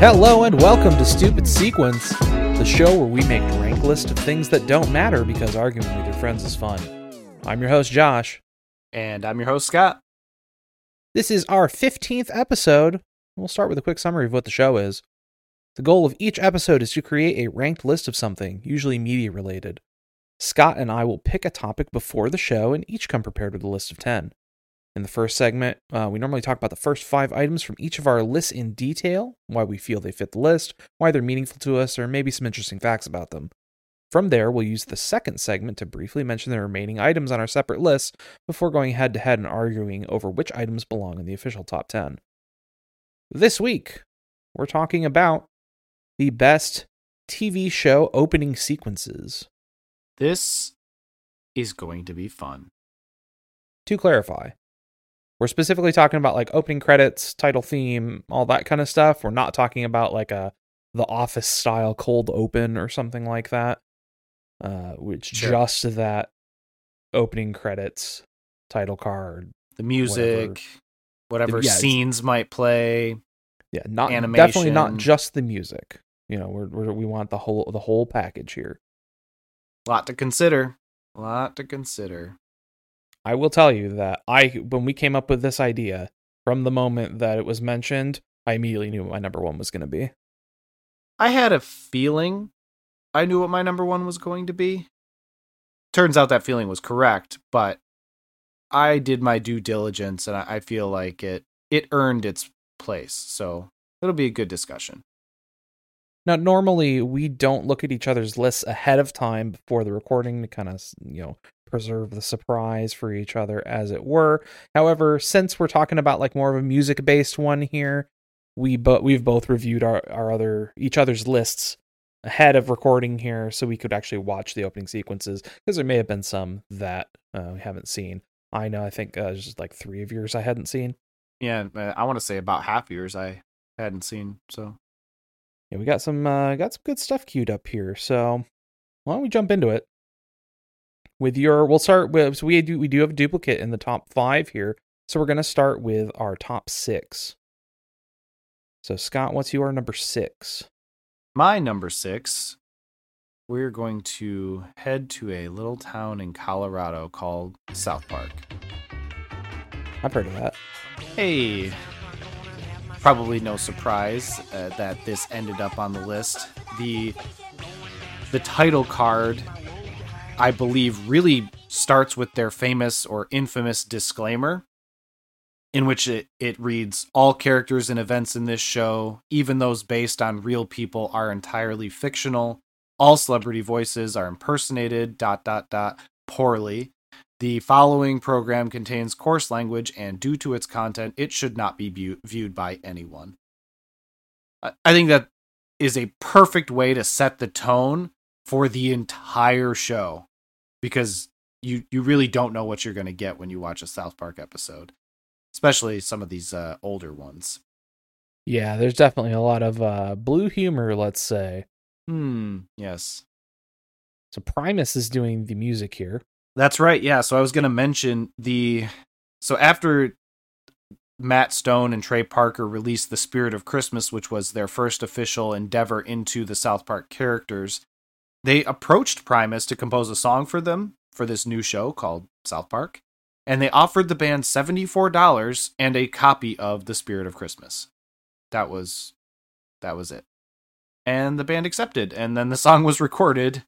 Hello and welcome to Stupid Sequence, the show where we make rank list of things that don't matter because arguing with your friends is fun. I'm your host, Josh. And I'm your host, Scott. This is our 15th episode. We'll start with a quick summary of what the show is. The goal of each episode is to create a ranked list of something, usually media related. Scott and I will pick a topic before the show and each come prepared with a list of 10. In the first segment, uh, we normally talk about the first five items from each of our lists in detail, why we feel they fit the list, why they're meaningful to us, or maybe some interesting facts about them. From there, we'll use the second segment to briefly mention the remaining items on our separate lists before going head to head and arguing over which items belong in the official top 10. This week, we're talking about the best TV show opening sequences. This is going to be fun. To clarify, we're specifically talking about like opening credits, title theme, all that kind of stuff. We're not talking about like a the office style cold open or something like that. Uh which Sure. just that opening credits, title card. The music, whatever, Yeah, scenes might play. Yeah, not definitely not just the music. You know, we're, we're we want the whole the whole package here. lot to consider. lot to consider. I will tell you that I when we came up with this idea, from the moment that it was mentioned, I immediately knew what my number one was going to be. I had a feeling I knew what my number one was going to be. Turns out that feeling was correct, but I did my due diligence and I feel like it it earned its place. So it'll be a good discussion. Now, normally we don't look at each other's lists ahead of time before the recording to kind of, you know, preserve the surprise for each other, as it were. However, since we're talking about like more of a music-based one here, we but we've both reviewed our our other each other's lists ahead of recording here, so we could actually watch the opening sequences because there may have been some that uh, we haven't seen. I know, I think uh, there's just like three of yours I hadn't seen. Yeah, uh, I want to say about half yours I hadn't seen. So Yeah, we got some uh, got some good stuff queued up here. So why don't we jump into it? With your, we'll start with. So we do we do have a duplicate in the top five here. So we're gonna start with our top six. So Scott, what's your number six? My number six, we're going to head to a little town in Colorado called South Park. I've heard of that. Hey, probably no surprise uh, that this ended up on the list. the The title card, I believe, really starts with their famous or infamous disclaimer, in which it, it reads All characters and events in this show, even those based on real people, are entirely fictional. All celebrity voices are impersonated, dot, dot, dot, poorly. The following program contains coarse language, and due to its content, it should not be view- viewed by anyone. I I think that is a perfect way to set the tone for the entire show because you you really don't know what you're going to get when you watch a South Park episode, especially some of these uh, older ones. Yeah, there's definitely a lot of uh, blue humor, let's say. Hmm. Yes. So Primus is doing the music here. That's right. Yeah. So I was going to mention the. So after Matt Stone and Trey Parker released The Spirit of Christmas, which was their first official endeavor into the South Park characters, they approached Primus to compose a song for them for this new show called South Park. And they offered the band $74 and a copy of The Spirit of Christmas. That was that was it. And the band accepted and then the song was recorded.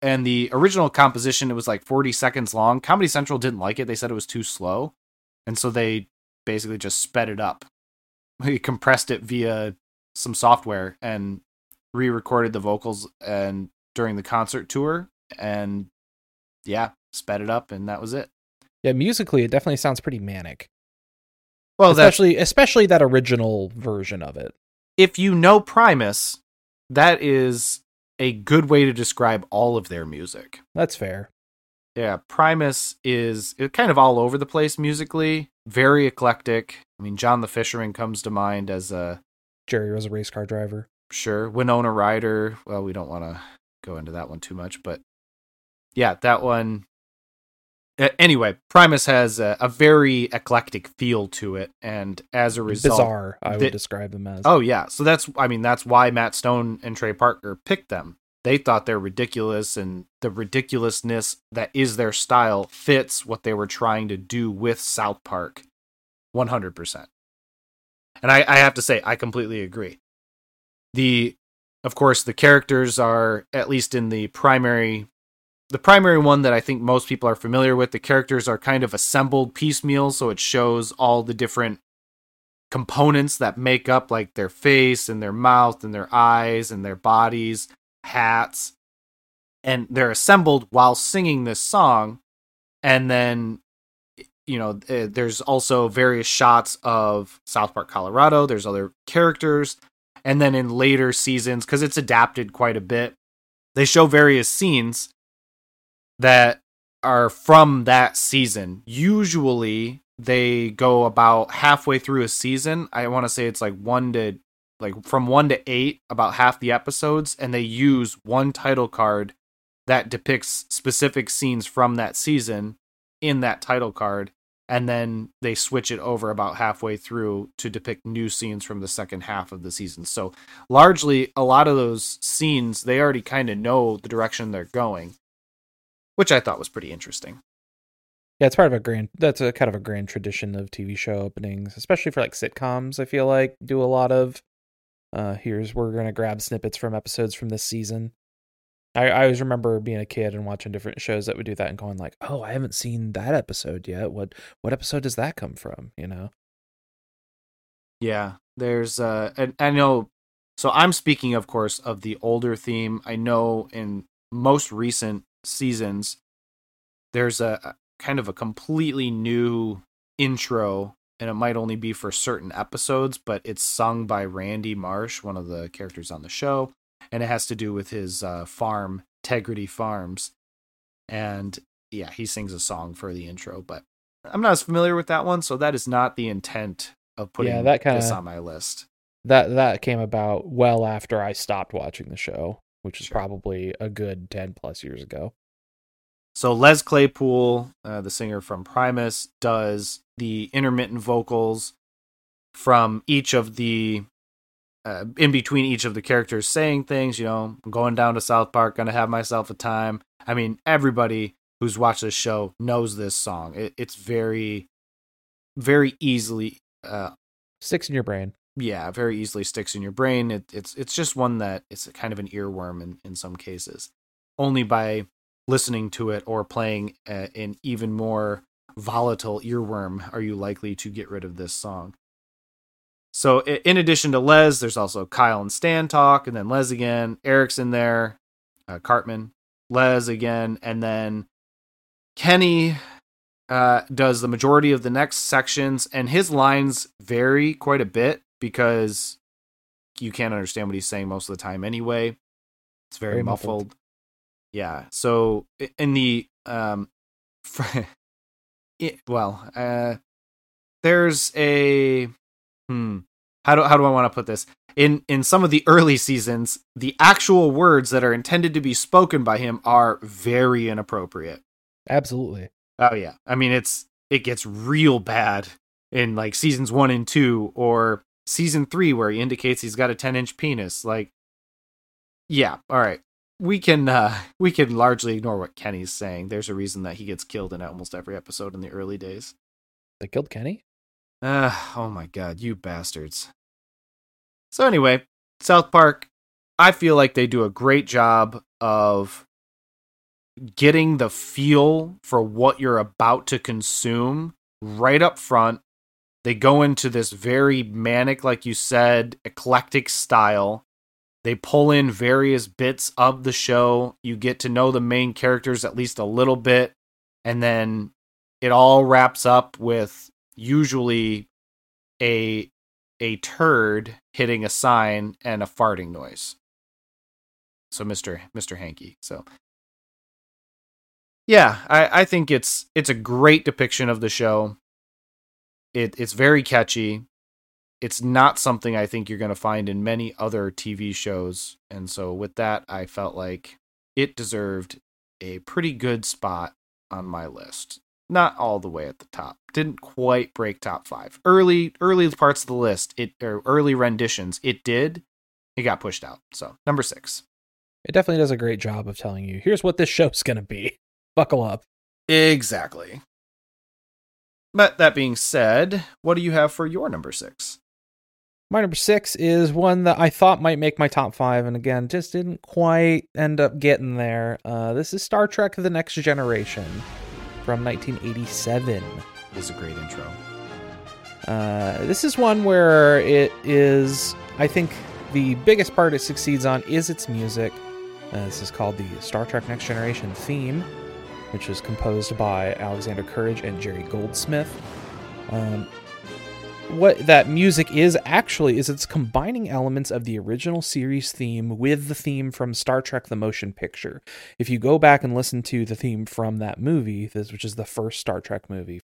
And the original composition it was like 40 seconds long. Comedy central didn't like it. They said it was too slow. And so they basically just sped it up. He compressed it via some software and re-recorded the vocals and during the concert tour and yeah sped it up and that was it Yeah, musically, it definitely sounds pretty manic. well especially especially that original version of it. if you know primus that is a good way to describe all of their music That's fair. Yeah, Primus is kind of all over the place musically. very eclectic. I mean, John the Fisherman comes to mind as a Jerry was a race car driver. sure Winona Ryder. Well, we don't want to go into that one too much, but yeah, that one. A- Anyway, Primus has a, a very eclectic feel to it, and as a result, Bizarre, I would the- describe them as. Oh yeah, so that's I mean that's why Matt Stone and Trey Parker picked them. They thought they're ridiculous, and the ridiculousness that is their style fits what they were trying to do with South Park, one hundred percent. And I, I have to say, I completely agree. The, of course, the characters are at least in the primary, the primary one that I think most people are familiar with. The characters are kind of assembled piecemeal, so it shows all the different components that make up like their face and their mouth and their eyes and their bodies, hats, and they're assembled while singing this song. And then, you know, eh, there's also various shots of South Park, Colorado. There's other characters. And then in later seasons, because it's adapted quite a bit, they show various scenes that are from that season. Usually they go about halfway through a season. I want to say it's like one to like from one to eight, about half the episodes, and they use one title card that depicts specific scenes from that season in that title card, and then they switch it over about halfway through to depict new scenes from the second half of the season. So largely, a lot of those scenes they already kind of know the direction they're going, which I thought was pretty interesting. Yeah, it's part of a grand. That's a kind of a grand tradition of TV show openings, especially for like sitcoms. I feel like do a lot of. Uh, here's we're gonna grab snippets from episodes from this season. I, I always remember being a kid and watching different shows that would do that and going like, "Oh, I haven't seen that episode yet. What what episode does that come from?" You know? Yeah, there's uh and I know so I'm speaking of course of the older theme. I know in most recent seasons there's a, kind of a completely new intro and it might only be for certain episodes, but it's sung by Randy Marsh, one of the characters on the show, and it has to do with his uh, farm, Tegrity Farms. And yeah, he sings a song for the intro, but I'm not as familiar with that one, so that is not the intent of putting Yeah, that kinda- this on my list. That that came about well after I stopped watching the show, which is Sure. probably a good ten plus years ago. So Les Claypool, uh, the singer from Primus, does the intermittent vocals from each of the uh, in between each of the characters saying things. You know, I'm going down to South Park, gonna have myself a time. I mean, everybody who's watched this show knows this song. It, it's very, very easily, uh, Sticks in your brain. Yeah, very easily sticks in your brain. It, it's it's just one that it's kind of an earworm in in some cases. Only by listening to it or playing uh, an even more volatile earworm are you likely to get rid of this song. So, in addition to Les, there's also Kyle and Stan talk, and then Les again. Eric's in there, uh, Cartman, Les again, and then Kenny uh, does the majority of the next sections, and his lines vary quite a bit because you can't understand what he's saying most of the time anyway. It's very, Very muffled. muffled. Yeah. So in the um, it, well, uh, there's a hmm. How do how do I want to put this? In in some of the early seasons, the actual words that are intended to be spoken by him are very inappropriate. Absolutely. Oh yeah. I mean it's it gets real bad in like seasons 1 and 2 or season 3 where he indicates he's got a 10 inch penis like yeah, all right. We can uh we can largely ignore what Kenny's saying. There's a reason that he gets killed in almost every episode in the early days. They killed Kenny. Uh, oh my god, you bastards. So anyway, South Park, I feel like they do a great job of getting the feel for what you're about to consume right up front. They go into this very manic, like you said, eclectic style. They pull in various bits of the show. You get to know the main characters at least a little bit. And then it all wraps up with usually a a turd hitting a sign and a farting noise. So Mr. Mr. Hanky. So yeah, I, I think it's it's a great depiction of the show. It, it's very catchy. It's not something I think you're going to find in many other TV shows. And so, with that, I felt like it deserved a pretty good spot on my list. Not all the way at the top. Didn't quite break top five. Early, early parts of the list, it or early renditions, it did. It got pushed out. So number six. It definitely does a great job of telling you here's what this show's gonna be. Buckle up. Exactly. But that being said, what do you have for your number six? My number six is one that I thought might make my top five, and again, just didn't quite end up getting there. Uh, this is Star Trek The Next Generation from 1987. Is a great intro. Uh, this is one where it is, I think, the biggest part it succeeds on is its music. Uh, this is called the Star Trek Next Generation theme, which was composed by Alexander Courage and Jerry Goldsmith. Um, what that music is actually is it's combining elements of the original series theme with the theme from Star Trek the Motion Picture. If you go back and listen to the theme from that movie, this which is the first Star Trek movie,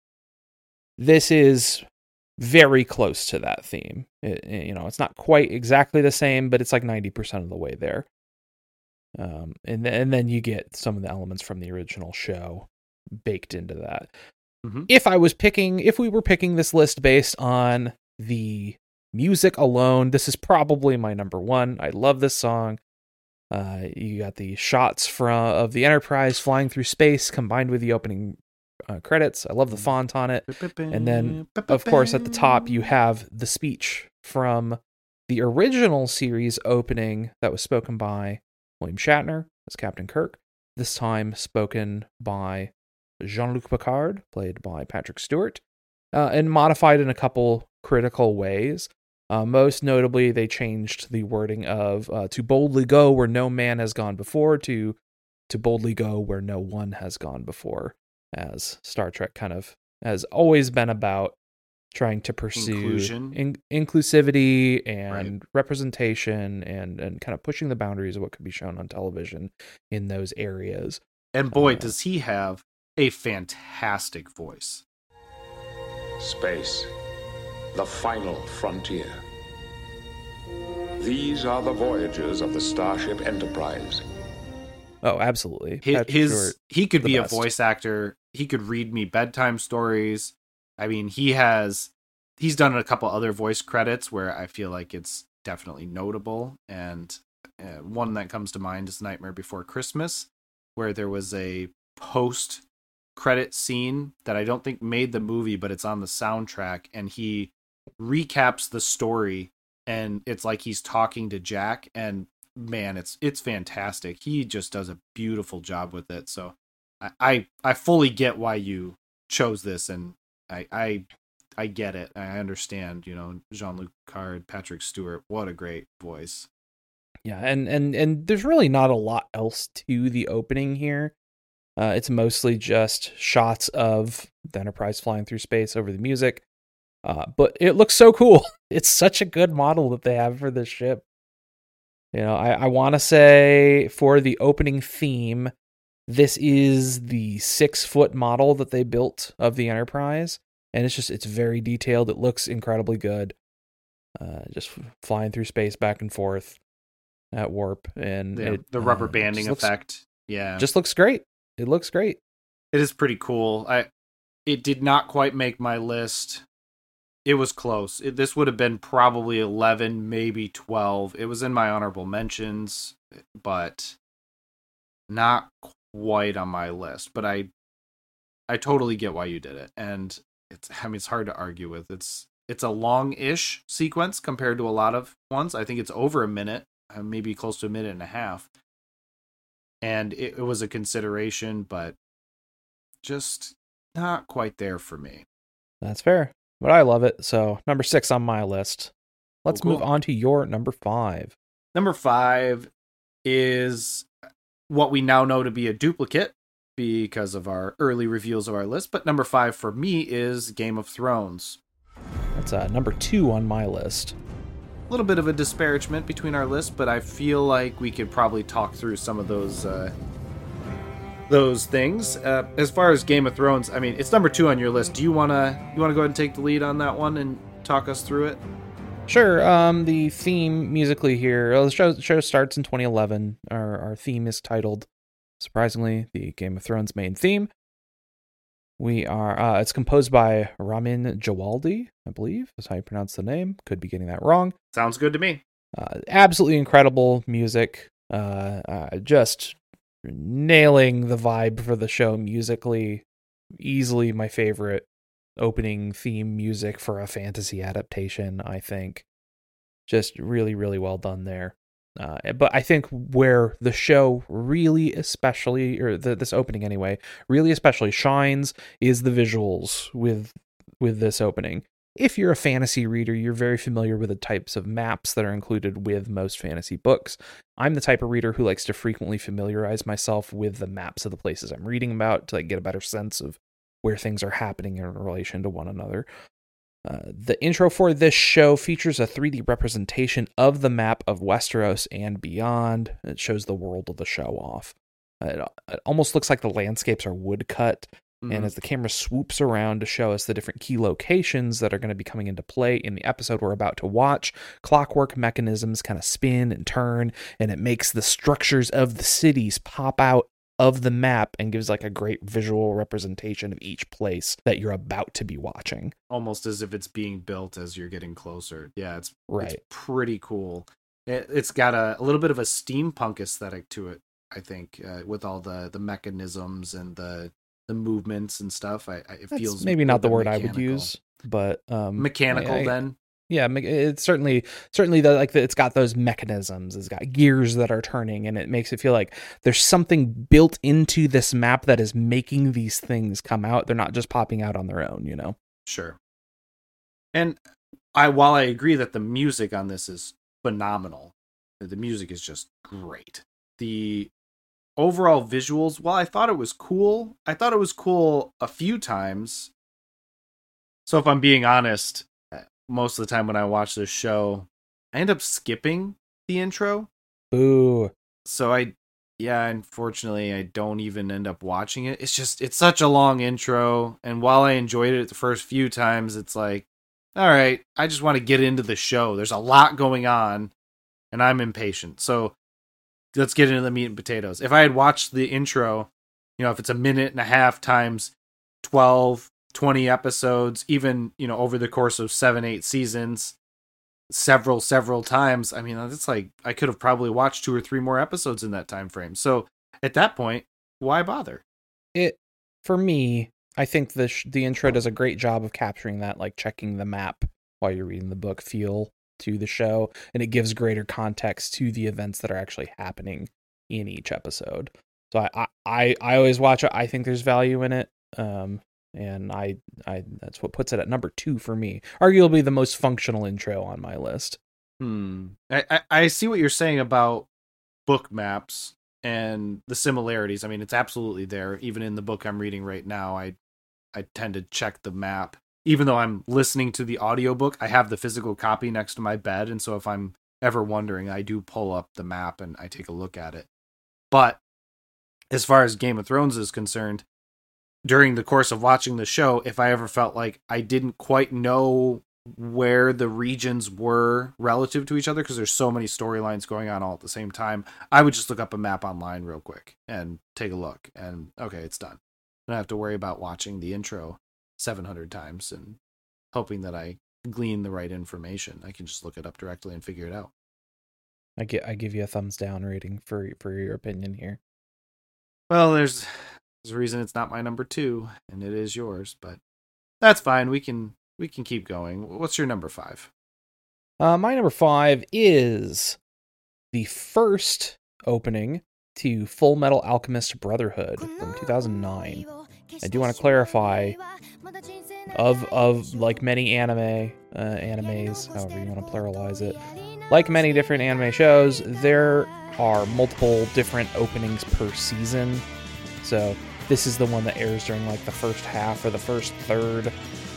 this is very close to that theme. It, you know, it's not quite exactly the same, but it's like 90% of the way there. Um, and and then you get some of the elements from the original show baked into that. Mm-hmm. If I was picking, if we were picking this list based on the music alone, this is probably my number one. I love this song. Uh, you got the shots from of the Enterprise flying through space combined with the opening uh, credits. I love the font on it, and then of course at the top you have the speech from the original series opening that was spoken by William Shatner as Captain Kirk. This time spoken by Jean Luc Picard, played by Patrick Stewart, uh, and modified in a couple critical ways. Uh, most notably, they changed the wording of uh, "to boldly go where no man has gone before" to "to boldly go where no one has gone before," as Star Trek kind of has always been about trying to pursue in- inclusivity and right. representation and and kind of pushing the boundaries of what could be shown on television in those areas. And boy, uh, does he have a fantastic voice. Space, the final frontier. These are the voyages of the Starship Enterprise. Oh, absolutely. His, his he could be best. a voice actor. He could read me bedtime stories. I mean, he has he's done a couple other voice credits where I feel like it's definitely notable. And uh, one that comes to mind is Nightmare Before Christmas, where there was a post credit scene that I don't think made the movie, but it's on the soundtrack, and he recaps the story, and it's like he's talking to Jack, and man, it's it's fantastic. He just does a beautiful job with it. So I I, I fully get why you chose this, and I I I get it. I understand. You know, Jean Luc Card, Patrick Stewart, what a great voice. Yeah, and and and there's really not a lot else to the opening here. Uh, it's mostly just shots of the Enterprise flying through space over the music. Uh, but it looks so cool. It's such a good model that they have for this ship. You know, I, I want to say for the opening theme, this is the six foot model that they built of the Enterprise. And it's just, it's very detailed. It looks incredibly good. Uh, just flying through space back and forth at warp. And yeah, it, the rubber uh, banding effect. yeah. Just looks great it looks great. It is pretty cool. I it did not quite make my list. It was close. It, this would have been probably 11, maybe 12. It was in my honorable mentions, but not quite on my list. But I I totally get why you did it. And it's I mean it's hard to argue with. It's it's a long-ish sequence compared to a lot of ones. I think it's over a minute, uh, maybe close to a minute and a half and it, it was a consideration, but just not quite there for me. That's fair, but I love it. So number six on my list. Let's oh, cool. move on to your number five. Number five is what we now know to be a duplicate because of our early reviews of our list. But number five for me is Game of Thrones. That's uh, number two on my list a little bit of a disparagement between our lists, but I feel like we could probably talk through some of those uh, those things. Uh, as far as Game of Thrones, I mean, it's number two on your list. Do you wanna you wanna go ahead and take the lead on that one and talk us through it? Sure. Um, the theme musically here, well, the show, the show starts in 2011. Our, our theme is titled, surprisingly, the Game of Thrones main theme. We are, uh, it's composed by Ramin Djawadi, I believe is how you pronounce the name. Could be getting that wrong. Sounds good to me. Uh, absolutely incredible music. Uh, uh, just nailing the vibe for the show musically. Easily my favorite opening theme music for a fantasy adaptation, I think. Just really, really well done there. Uh, but I think where the show really, especially, or the, this opening anyway, really especially shines is the visuals with with this opening. If you're a fantasy reader, you're very familiar with the types of maps that are included with most fantasy books. I'm the type of reader who likes to frequently familiarize myself with the maps of the places I'm reading about to like, get a better sense of where things are happening in relation to one another. Uh, the intro for this show features a 3D representation of the map of Westeros and beyond. It shows the world of the show off. Uh, it, it almost looks like the landscapes are woodcut. Mm-hmm. And as the camera swoops around to show us the different key locations that are going to be coming into play in the episode we're about to watch, clockwork mechanisms kind of spin and turn, and it makes the structures of the cities pop out of the map and gives like a great visual representation of each place that you're about to be watching. Almost as if it's being built as you're getting closer. Yeah, it's Right. It's pretty cool. It, it's got a, a little bit of a steampunk aesthetic to it. I think uh, with all the the mechanisms and the the movements and stuff. I, I it That's feels maybe not the word bit I would use, but um Mechanical, I- I- then. Yeah it's certainly certainly the, like the, it's got those mechanisms it's got gears that are turning and it makes it feel like there's something built into this map that is making these things come out they're not just popping out on their own you know Sure. And I while I agree that the music on this is phenomenal, the music is just great. The overall visuals, while I thought it was cool, I thought it was cool a few times. So if I'm being honest, most of the time when I watch this show, I end up skipping the intro. Ooh, So I yeah, unfortunately I don't even end up watching it. It's just it's such a long intro and while I enjoyed it the first few times, it's like all right, I just want to get into the show. There's a lot going on and I'm impatient. So let's get into the meat and potatoes. If I had watched the intro, you know, if it's a minute and a half times 12, 20 episodes, even, you know, over the course of 7, 8 seasons, several several times. I mean that's like i could have probably watched two or three more episodes in that time frame. So at that point why bother? It for me i think the sh- the intro does a great job of capturing that like checking the map while you're reading the book feel to the show and it gives greater context to the events that are actually happening in each episode. So i i i, I always watch it. I think there's value in it. Um and i i that's what puts it at number two for me. Arguably the most functional intro on my list. Hmm. I, I i see what you're saying about book maps and the similarities. I mean it's absolutely there. Even in the book i'm reading right now i i tend to check the map. Even though i'm listening to the audiobook i have the physical copy next to my bed. And so if i'm ever wondering i do pull up the map and i take a look at it. But as far as game of thrones is concerned during the course of watching the show if i ever felt like i didn't quite know where the regions were relative to each other because there's so many storylines going on all at the same time i would just look up a map online real quick and take a look and okay it's done. I don't have to worry about watching the intro 700 times and hoping that i glean the right information. I can just look it up directly and figure it out. I get i give you a thumbs down rating for for your opinion here. Well there's there's a reason it's not my number two and it is yours but that's fine we can we can keep going what's your number five Uh, my number five is the first opening to Full Metal Alchemist Brotherhood from 2009. I do want to clarify Of of like many anime uh, animes, however you want to pluralize it, like many different anime shows, there are multiple different openings per season. So this is the one that airs during like the first half or the first third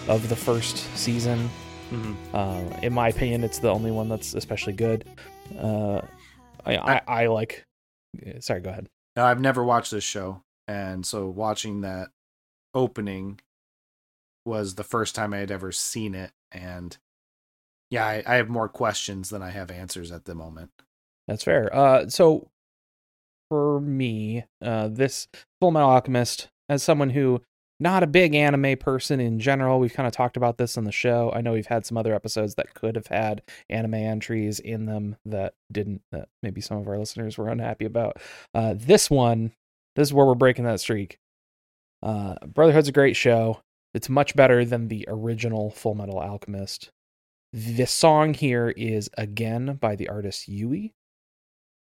of the first season. mm-hmm. Uh, in my opinion, it's the only one that's especially good. Uh, I, I, I like. Sorry, go ahead. No, I've never watched this show, and so watching that opening was the first time I had ever seen it, and yeah, I, I have more questions than I have answers at the moment. That's fair. Uh, so for me, uh, this Full Metal Alchemist, as someone who not a big anime person in general, we've kind of talked about this on the show. I know we've had some other episodes that could have had anime entries in them that didn't. That maybe some of our listeners were unhappy about. Uh, this one, this is where we're breaking that streak. Uh, Brotherhood's a great show. It's much better than the original Full Metal Alchemist. This song here is again by the artist Yui.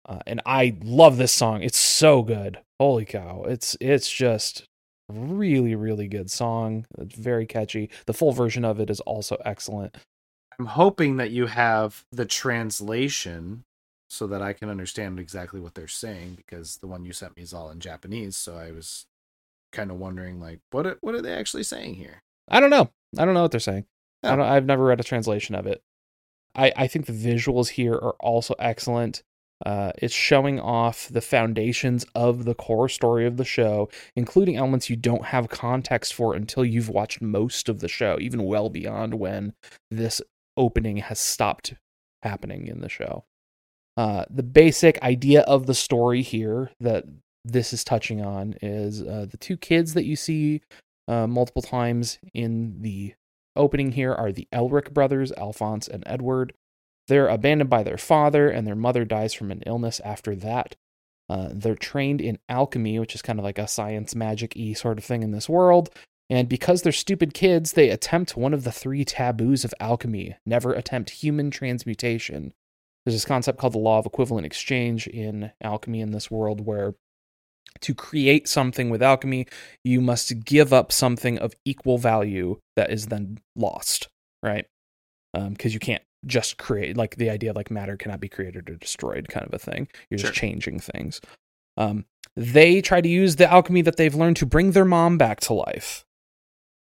Uh, and I love this song. It's so good. Holy cow. It's it's just really really good song. It's very catchy. The full version of it is also excellent. I'm hoping that you have the translation so that I can understand exactly what they're saying because the one you sent me is all in Japanese, so I was kind of wondering like what are, what are they actually saying here? I don't know. I don't know what they're saying. Oh. I don't, I've never read a translation of it. I, I think the visuals here are also excellent. Uh, it's showing off the foundations of the core story of the show, including elements you don't have context for until you've watched most of the show, even well beyond when this opening has stopped happening in the show. Uh, the basic idea of the story here that this is touching on is uh, the two kids that you see uh, multiple times in the opening here are the Elric brothers, Alphonse and Edward. They're abandoned by their father, and their mother dies from an illness after that. Uh, they're trained in alchemy, which is kind of like a science magic y sort of thing in this world. And because they're stupid kids, they attempt one of the three taboos of alchemy never attempt human transmutation. There's this concept called the law of equivalent exchange in alchemy in this world where to create something with alchemy, you must give up something of equal value that is then lost, right? Because um, you can't just create, like the idea like matter cannot be created or destroyed, kind of a thing. You're Sure. just changing things. Um, they try to use the alchemy that they've learned to bring their mom back to life.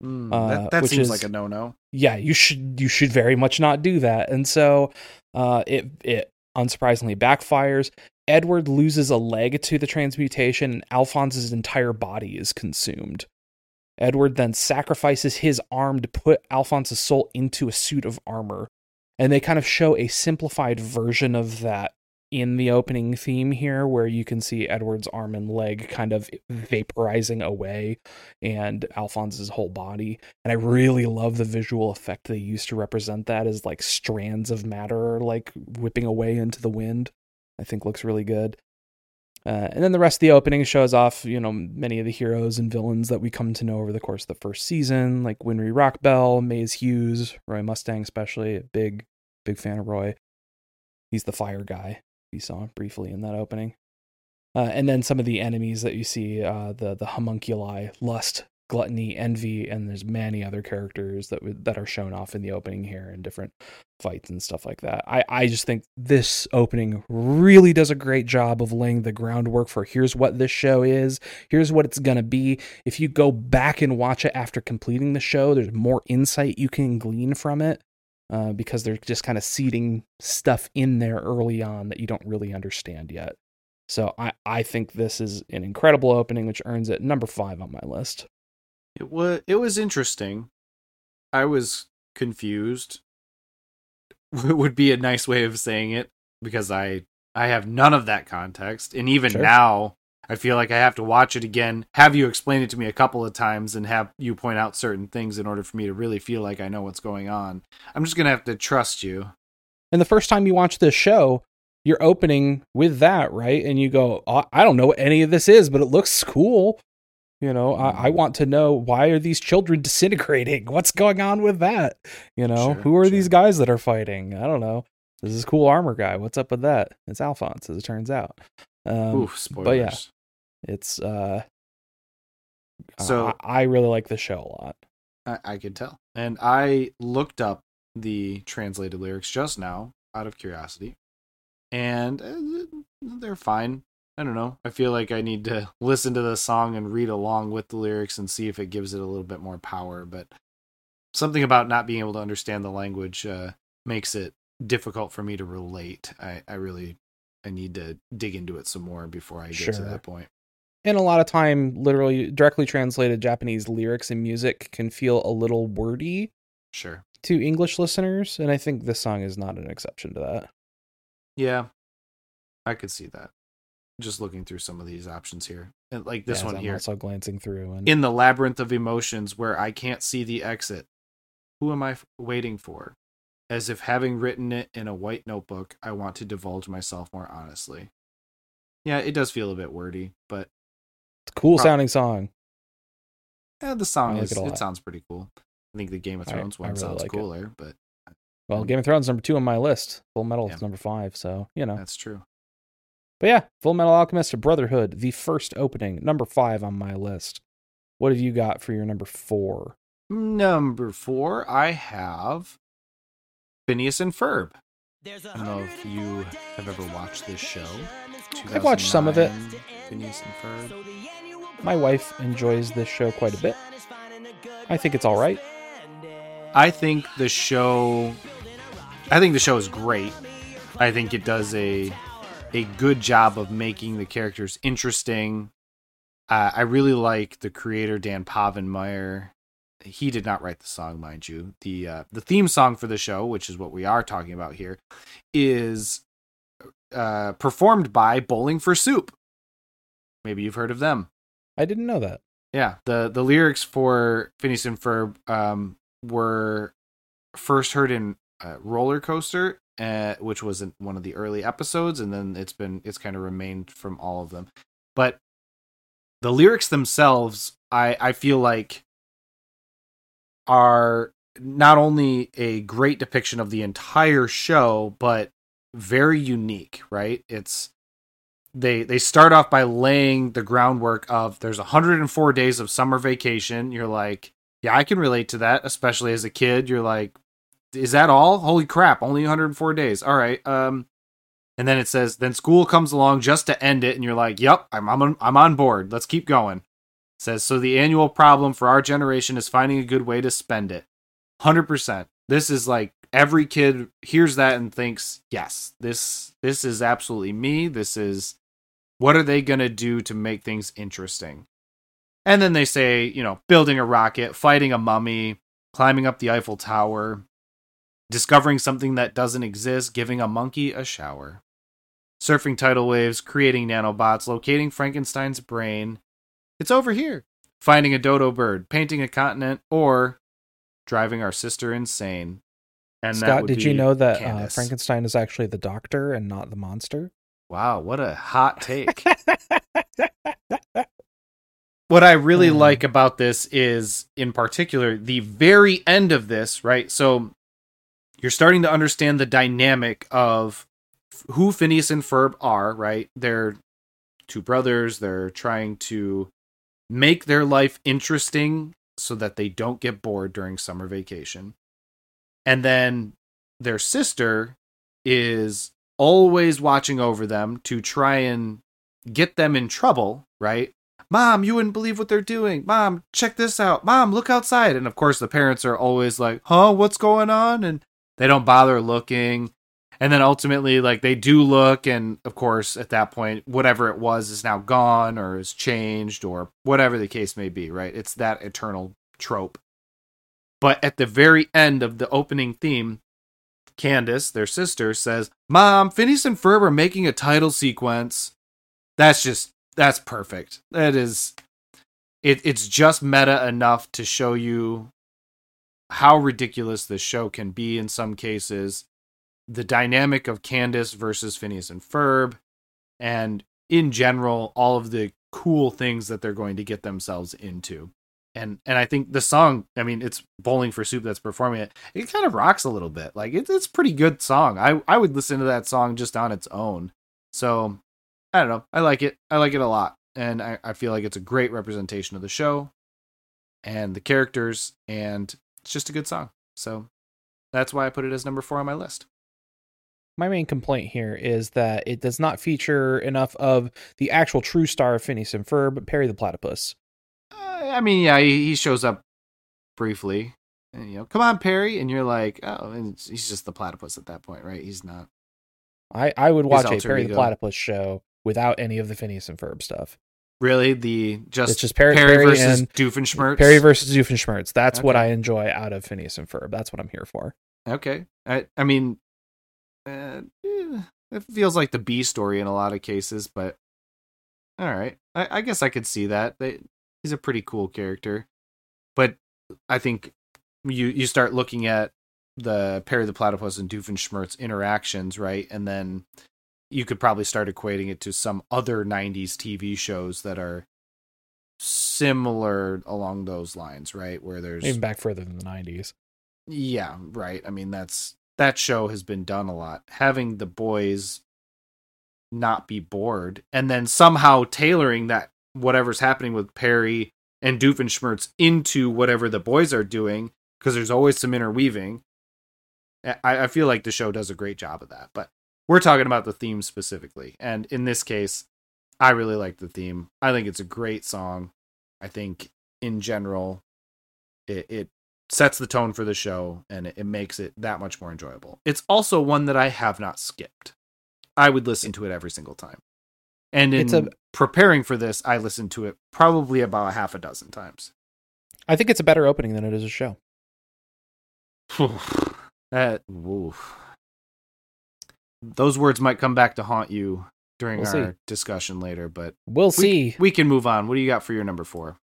Mm, Uh, that that which seems is- like a no no. Yeah, you should you should very much not do that. And so uh, it it unsurprisingly backfires. Edward loses a leg to the transmutation, and Alphonse's entire body is consumed. Edward then sacrifices his arm to put Alphonse's soul into a suit of armor. And they kind of show a simplified version of that in the opening theme here, where you can see Edward's arm and leg kind of vaporizing away and Alphonse's whole body. And I really love the visual effect they use to represent that as like strands of matter like whipping away into the wind. I think looks really good. Uh, and then the rest of the opening shows off, you know, many of the heroes and villains that we come to know over the course of the first season, like Winry Rockbell, Maes Hughes, Roy Mustang, especially. A big, big fan of Roy. He's the fire guy. You saw briefly in that opening. Uh, and then some of the enemies that you see, uh, the the homunculi, lust, gluttony, envy, and there's many other characters that that are shown off in the opening here in different fights and stuff like that. I I just think this opening really does a great job of laying the groundwork for here's what this show is, here's what it's gonna be. If you go back and watch it after completing the show, there's more insight you can glean from it. Uh, because they're just kind of seeding stuff in there early on that you don't really understand yet. So I, I think this is an incredible opening, which earns it number five on my list. It was it was interesting. I was confused. would be a nice way of saying it because I I have none of that context, and even Sure. now I feel like I have to watch it again, have you explain it to me a couple of times, and have you point out certain things in order for me to really feel like I know what's going on. I'm just gonna have to trust you. And the first time you watch this show, you're opening with that, right? And you go, "Oh, I don't know what any of this is, but it looks cool. You know, I, I want to know why are these children disintegrating? What's going on with that? You know, Sure, who are sure. these guys that are fighting? I don't know. This is cool armor guy. What's up with that? It's Alphonse, as it turns out. Um, Oof, spoilers. but yeah. it's uh, So- I, I really like the show a lot. I, I could tell. And I looked up the translated lyrics just now out of curiosity, and uh, they're fine. I don't know. I feel like I need to listen to the song and read along with the lyrics and see if it gives it a little bit more power. But something about not being able to understand the language uh, makes it difficult for me to relate. I, I really I need to dig into it some more before I get to that point. And a lot of time, literally directly translated Japanese lyrics and music can feel a little wordy Sure. to English listeners, and I think this song is not an exception to that. Yeah, I could see that. Just looking through some of these options here, and like this As one I'm here, also glancing through, and in the labyrinth of emotions where I can't see the exit. Who am I f- waiting for? As if having written it in a white notebook, I want to divulge myself more honestly. Yeah, it does feel a bit wordy, but it's a cool Prob- sounding song. eh, the song like is it it, sounds pretty cool. I think the Game of Thrones I one really sounds like it. cooler, but Well, Game of Thrones number two on my list. Full Metal Yeah. is number five, so you know. that's true. But yeah, Full Metal Alchemist Brotherhood, the first opening, number five on my list. What have you got for your number four? Number four, I have Phineas and Ferb. I don't know if you have ever watched this show. I've watched some of it. Phineas and Ferb. My wife enjoys this show quite a bit. I think it's all right. I think the show I think the show is great. I think it does a a good job of making the characters interesting. Uh, I really like the creator Dan Povenmire. He did not write the song, mind you. The uh, the theme song for the show, which is what we are talking about here, is uh, performed by Bowling for Soup. Maybe you've heard of them. I didn't know that. Yeah, the the lyrics for Phineas and Ferb um, were first heard in uh, Roller Coaster, uh, which was in one of the early episodes, and then it's been it's kind of remained from all of them. But the lyrics themselves, I I feel like are not only a great depiction of the entire show, but very unique. Right? It's they they start off by laying the groundwork of there's 104 days of summer vacation. You're like, yeah, I can relate to that, especially as a kid. You're like, is that all? Holy crap, only 104 days. All right. Um and then it says then school comes along just to end it and you're like, "Yep, I'm I'm on, I'm on board. Let's keep going." It says so the annual problem for our generation is finding a good way to spend it. 100%. This is like every kid hears that and thinks, "Yes, this this is absolutely me. This is what are they going to do to make things interesting?" And then they say, you know, building a rocket, fighting a mummy, climbing up the Eiffel Tower, discovering something that doesn't exist, giving a monkey a shower, surfing tidal waves, creating nanobots, locating Frankenstein's brain. It's over here. Finding a dodo bird, painting a continent, or driving our sister insane. And that Scott, did you know that uh, Frankenstein is actually the doctor and not the monster? Wow, what a hot take. what I really Hmm. like about this is, in particular, the very end of this, right? So you're starting to understand the dynamic of who Phineas and Ferb are, right? They're two brothers. They're trying to make their life interesting so that they don't get bored during summer vacation. And then their sister is always watching over them to try and get them in trouble, right? Mom, you wouldn't believe what they're doing. Mom, check this out. Mom, look outside. And of course, the parents are always like, huh, what's going on? And they don't bother looking. And then ultimately, like, they do look. And of course, at that point, whatever it was is now gone or is changed or whatever the case may be, right? It's that eternal trope. But at the very end of the opening theme, Candace, their sister, says, Mom, Phineas and Ferb are making a title sequence. That's just that's perfect. That is it it's just meta enough to show you how ridiculous this show can be in some cases. The dynamic of Candace versus Phineas and Ferb, and in general, all of the cool things that they're going to get themselves into. And and I think the song, I mean, it's Bowling for Soup that's performing it. It kind of rocks a little bit. Like it's it's pretty good song. I I would listen to that song just on its own. So I don't know. I like it. I like it a lot. And I, I feel like it's a great representation of the show and the characters, and it's just a good song. So that's why I put it as number four on my list. My main complaint here is that it does not feature enough of the actual true star of Phineas and Ferb, Perry the Platypus. Uh, I mean, yeah, he, he shows up briefly. And, you know, come on, Perry. And you're like, oh, and he's just the platypus at that point, right? He's not. I, I would watch a Perry the. Platypus show without any of the Phineas and Ferb stuff. Really, the just It's just Perry- Perry, Perry versus and- Doofenshmirtz. Perry versus Doofenshmirtz. That's what I enjoy out of Phineas and Ferb. That's what I'm here for. Okay, I I mean, uh, it feels like the B story in a lot of cases, but all right, I, I guess I could see that. They, he's a pretty cool character, but I think you you start looking at the Perry the Platypus and Doofenshmirtz interactions, right, and then you could probably start equating it to some other '90s TV shows that are similar along those lines, right, where there's Even back further than the 90s. yeah, right. I mean, that's that show has been done a lot. Having the boys not be bored and then somehow tailoring that whatever's happening with Perry and Doofenshmirtz into whatever the boys are doing because there's always some interweaving. I, I feel like the show does a great job of that. But we're talking about the theme specifically. And in this case, I really like the theme. I think it's a great song. I think in general, it, it sets the tone for the show and it, it makes it that much more enjoyable. It's also one that I have not skipped. I would listen to it every single time. And in a- preparing for this, I listened to it probably about a half a dozen times. I think it's a better opening than it is a show. that oof. Those words might come back to haunt you during We'll our see. discussion later, but We'll we, see. we can move on. What do you got for your number four?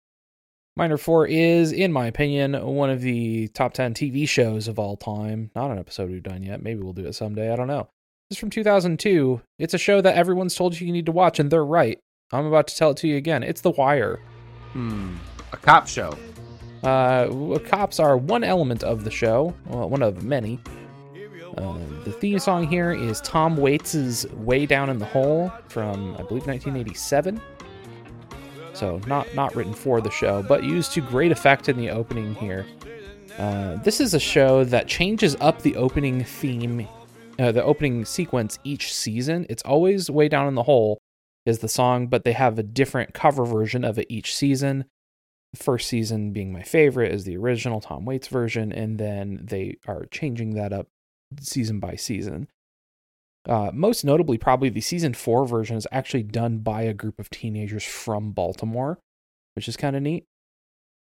Minor 4 is, in my opinion, one of the top 10 TV shows of all time. Not an episode we've done yet. Maybe we'll do it someday. I don't know. It's from 2002. It's a show that everyone's told you you need to watch, and they're right. I'm about to tell it to you again. It's The Wire. Hmm, a cop show. Uh, cops are one element of the show, well, one of many. Uh, the theme song here is Tom Waits' Way Down in the Hole from, I believe, 1987. So, not, not written for the show, but used to great effect in the opening here. Uh, this is a show that changes up the opening theme, uh, the opening sequence each season. It's always Way Down in the Hole is the song, but they have a different cover version of it each season first season being my favorite is the original Tom Waits version, and then they are changing that up season by season. Uh, most notably, probably the season four version is actually done by a group of teenagers from Baltimore, which is kind of neat.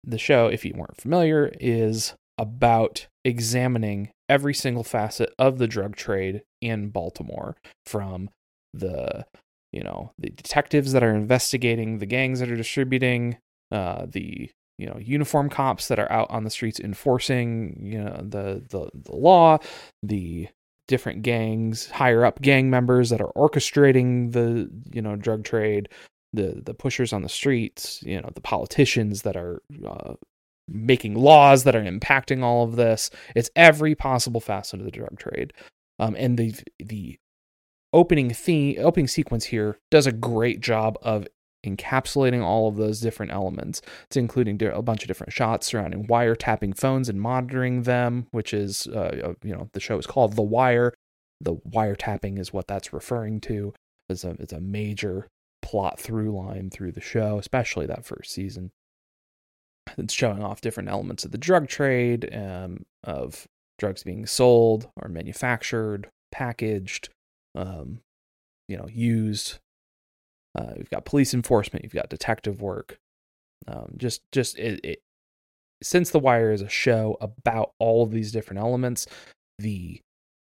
The show, if you weren't familiar, is about examining every single facet of the drug trade in Baltimore from the you know the detectives that are investigating the gangs that are distributing uh, the you know uniform cops that are out on the streets enforcing you know the the, the law the different gangs higher up gang members that are orchestrating the you know drug trade the the pushers on the streets you know the politicians that are uh, making laws that are impacting all of this. It's every possible facet of the drug trade. Um, and the the opening theme opening sequence here does a great job of encapsulating all of those different elements. It's including a bunch of different shots surrounding wiretapping phones and monitoring them, which is, uh, uh, you know, the show is called The Wire. The wiretapping is what that's referring to. It's a, it's a major plot through line through the show, especially that first season. It's showing off different elements of the drug trade, um, of drugs being sold or manufactured, packaged, um, you know, used, uh, you've got police enforcement. You've got detective work. Um, just, just it, it. Since The Wire is a show about all of these different elements, the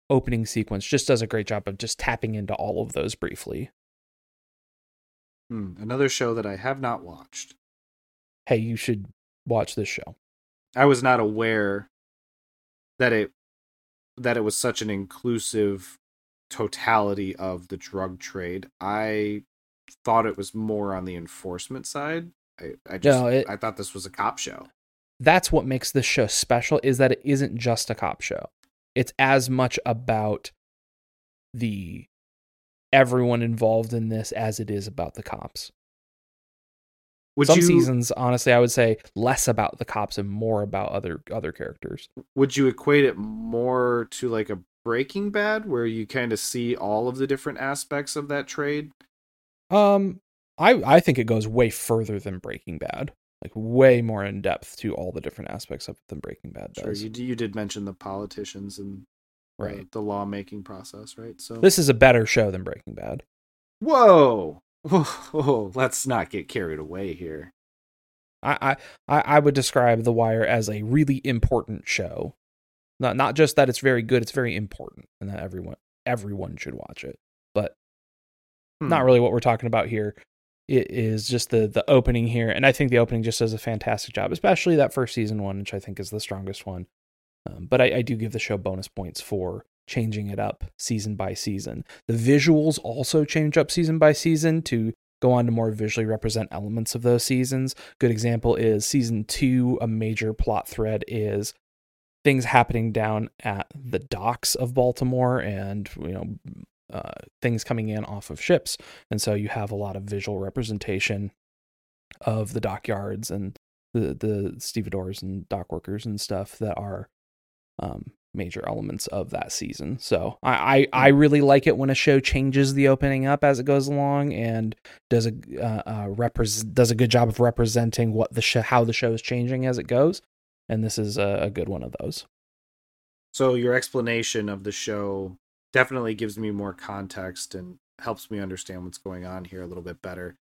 opening sequence just does a great job of just tapping into all of those briefly. Hmm, another show that I have not watched. Hey, you should watch this show. I was not aware that it that it was such an inclusive totality of the drug trade. I thought it was more on the enforcement side. I, I just No, it- I thought this was a cop show. That's what makes this show special is that it isn't just a cop show. It's as much about the everyone involved in this as it is about the cops. Would Some you seasons, honestly, I would say less about the cops and more about other other characters. would you equate it more to like a Breaking Bad where you kind of see all of the different aspects of that trade? Um, I I think it goes way further than Breaking Bad, like way more in depth to all the different aspects of it than Breaking Bad Sure, does. you, you did mention the politicians and uh, right. the lawmaking process, right? So This is a better show than Breaking Bad. Whoa. Whoa, let's not get carried away here. I, I I would describe The Wire as a really important show. Not not just that it's very good, it's very important, and that everyone everyone should watch it. Hmm. not really what we're talking about here. It is just the the opening here, and I think the opening just does a fantastic job, especially that first season one, which I think is the strongest one. Um, but I, I do give the show bonus points for changing it up season by season. The visuals also change up season by season to go on to more visually represent elements of those seasons. Good example is season two. A major plot thread is things happening down at the docks of Baltimore, and you know uh, things coming in off of ships, and so you have a lot of visual representation of the dockyards and the the stevedores and dock workers and stuff that are um, major elements of that season. So I, I I really like it when a show changes the opening up as it goes along and does a uh, uh, repres- does a good job of representing what the sh- how the show is changing as it goes. And this is a, a good one of those. So your explanation of the show definitely gives me more context and helps me understand what's going on here a little bit better.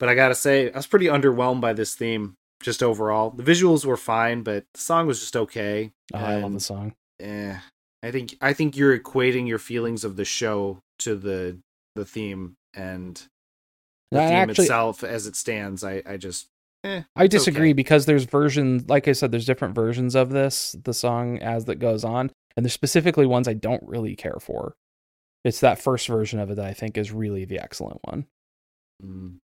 But I gotta say, I was pretty underwhelmed by this theme just overall. The visuals were fine, but the song was just okay. Oh, I love the song. Eh, I think I think you're equating your feelings of the show to the the theme and the theme actually- itself as it stands. I I just eh, I disagree okay. because there's versions, like I said, there's different versions of this, the song as that goes on, and there's specifically ones I don't really care for. It's that first version of it that I think is really the excellent one. Mm,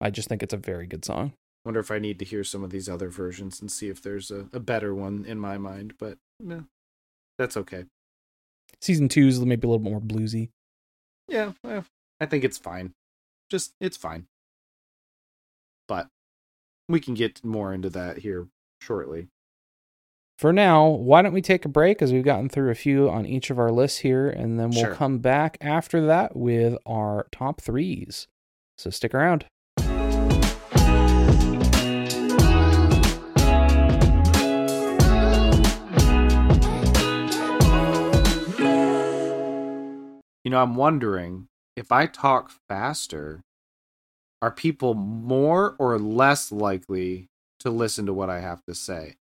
I just think it's a very good song. wonder if I need to hear some of these other versions and see if there's a, a better one in my mind. But eh, that's okay. Season two is maybe a little bit more bluesy. Yeah, well, I think it's fine. Just it's fine. But we can get more into that here shortly. For now, why don't we take a break as we've gotten through a few on each of our lists here, and then we'll Sure. come back after that with our top threes. So stick around. You know, I'm wondering if I talk faster, are people more or less likely to listen to what I have to say?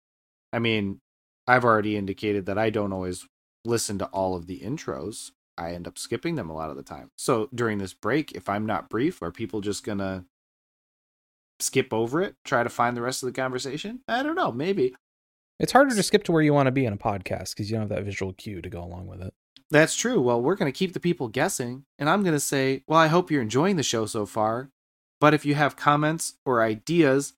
I mean, I've already indicated that I don't always listen to all of the intros. I end up skipping them a lot of the time. So during this break, if I'm not brief, are people just going to skip over it, try to find the rest of the conversation? I don't know. Maybe. It's harder to skip to where you want to be in a podcast because you don't have that visual cue to go along with it. That's true. Well, we're going to keep the people guessing, and I'm going to say, well, I hope you're enjoying the show so far. But if you have comments or ideas,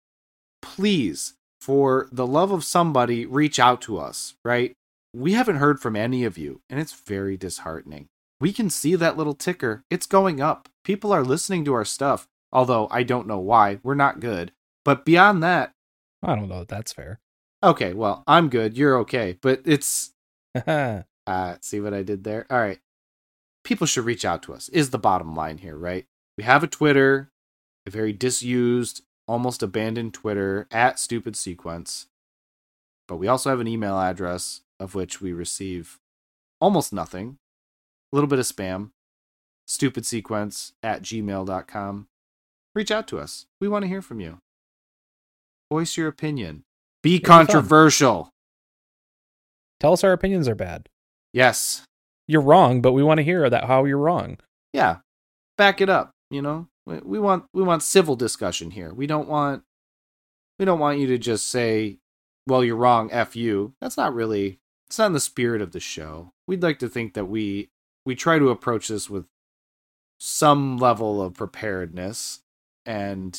please, for the love of somebody, reach out to us, right? We haven't heard from any of you, and it's very disheartening. We can see that little ticker, it's going up. People are listening to our stuff, although I don't know why. We're not good. But beyond that, I don't know if that's fair. okay, well, I'm good. You're okay. But it's uh, see what I did there? All right. People should reach out to us, is the bottom line here, right? We have a Twitter, a very disused, almost abandoned Twitter at Stupid Sequence. But we also have an email address of which we receive almost nothing, a little bit of spam. stupid sequence at gmail.com. Reach out to us. We want to hear from you. Voice your opinion. Be be fun. controversial. Tell us our opinions are bad. Yes. You're wrong, but we want to hear that how you're wrong. yeah back it up you know we, want we want civil discussion here. We don't want we don't want you to just say well you're wrong. F you. That's not really it's not in the spirit of the show. We'd like to think that we we try to approach this with some level of preparedness and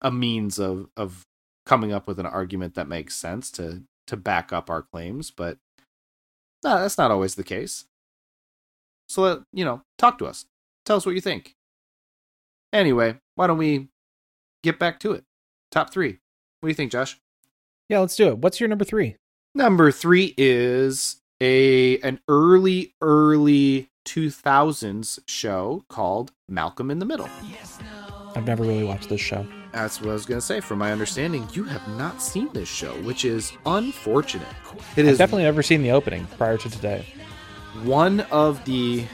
a means of of coming up with an argument that makes sense to to back up our claims but no, that's not always the case. So you know talk to us. Tell us what you think anyway why don't we get back to it top three what do you think josh Yeah, let's do it. What's your number three? number three is a an early early 2000s show called malcolm in the middle I've never really watched this show. That's what I was going to say. From my understanding, you have not seen this show, which is unfortunate. It I've is definitely never seen the opening prior to today. one of the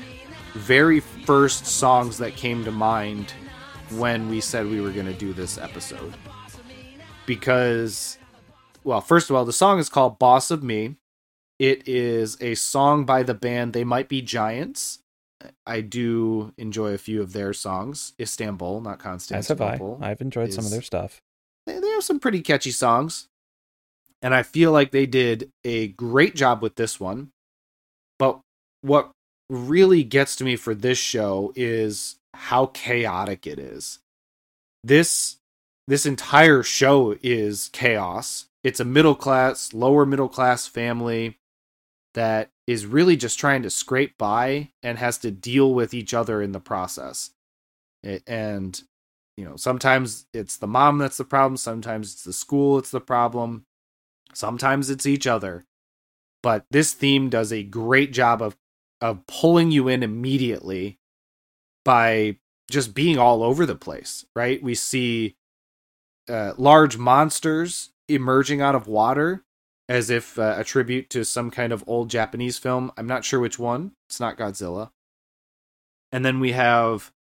very first songs that came to mind when we said we were going to do this episode. Because, well, first of all, the song is called Boss of Me. It is a song by the band They Might Be Giants. I do enjoy a few of their songs. Istanbul, not As have I. I've enjoyed some of their stuff. They, they have some pretty catchy songs. And I feel like they did a great job with this one. But what really gets to me for this show is how chaotic it is. This this entire show is chaos. It's a middle class, lower middle class family that is really just trying to scrape by and has to deal with each other in the process. It, and you know, sometimes it's the mom that's the problem, sometimes it's the school it's the problem, sometimes it's each other. But this theme does a great job of of pulling you in immediately by just being all over the place, right? We see uh, large monsters emerging out of water as if uh, a tribute to some kind of old Japanese film. I'm not sure which one. It's not Godzilla. And then we have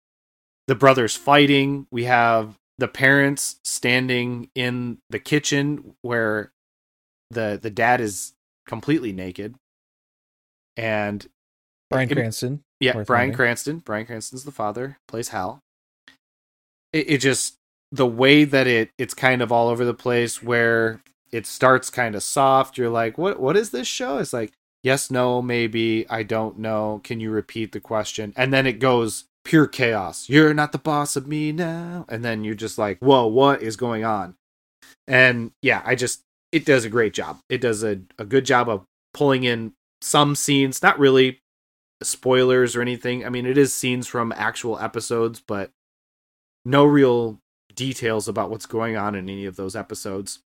the brothers fighting. We have the parents standing in the kitchen where the the dad is completely naked. And Bryan Cranston. yeah, Bryan. Cranston. Bryan Cranston's the father, plays Hal. It, it just the way that it it's kind of all over the place where it starts kind of soft. You're like, what what is this show? It's like, yes, no, maybe, I don't know. Can you repeat the question? And then it goes pure chaos. You're not the boss of me now. And then you're just like, whoa, what is going on? And yeah, I just it does a great job. It does a, a good job of pulling in some scenes, not really spoilers or anything. I mean, it is scenes from actual episodes, but no real details about what's going on in any of those episodes.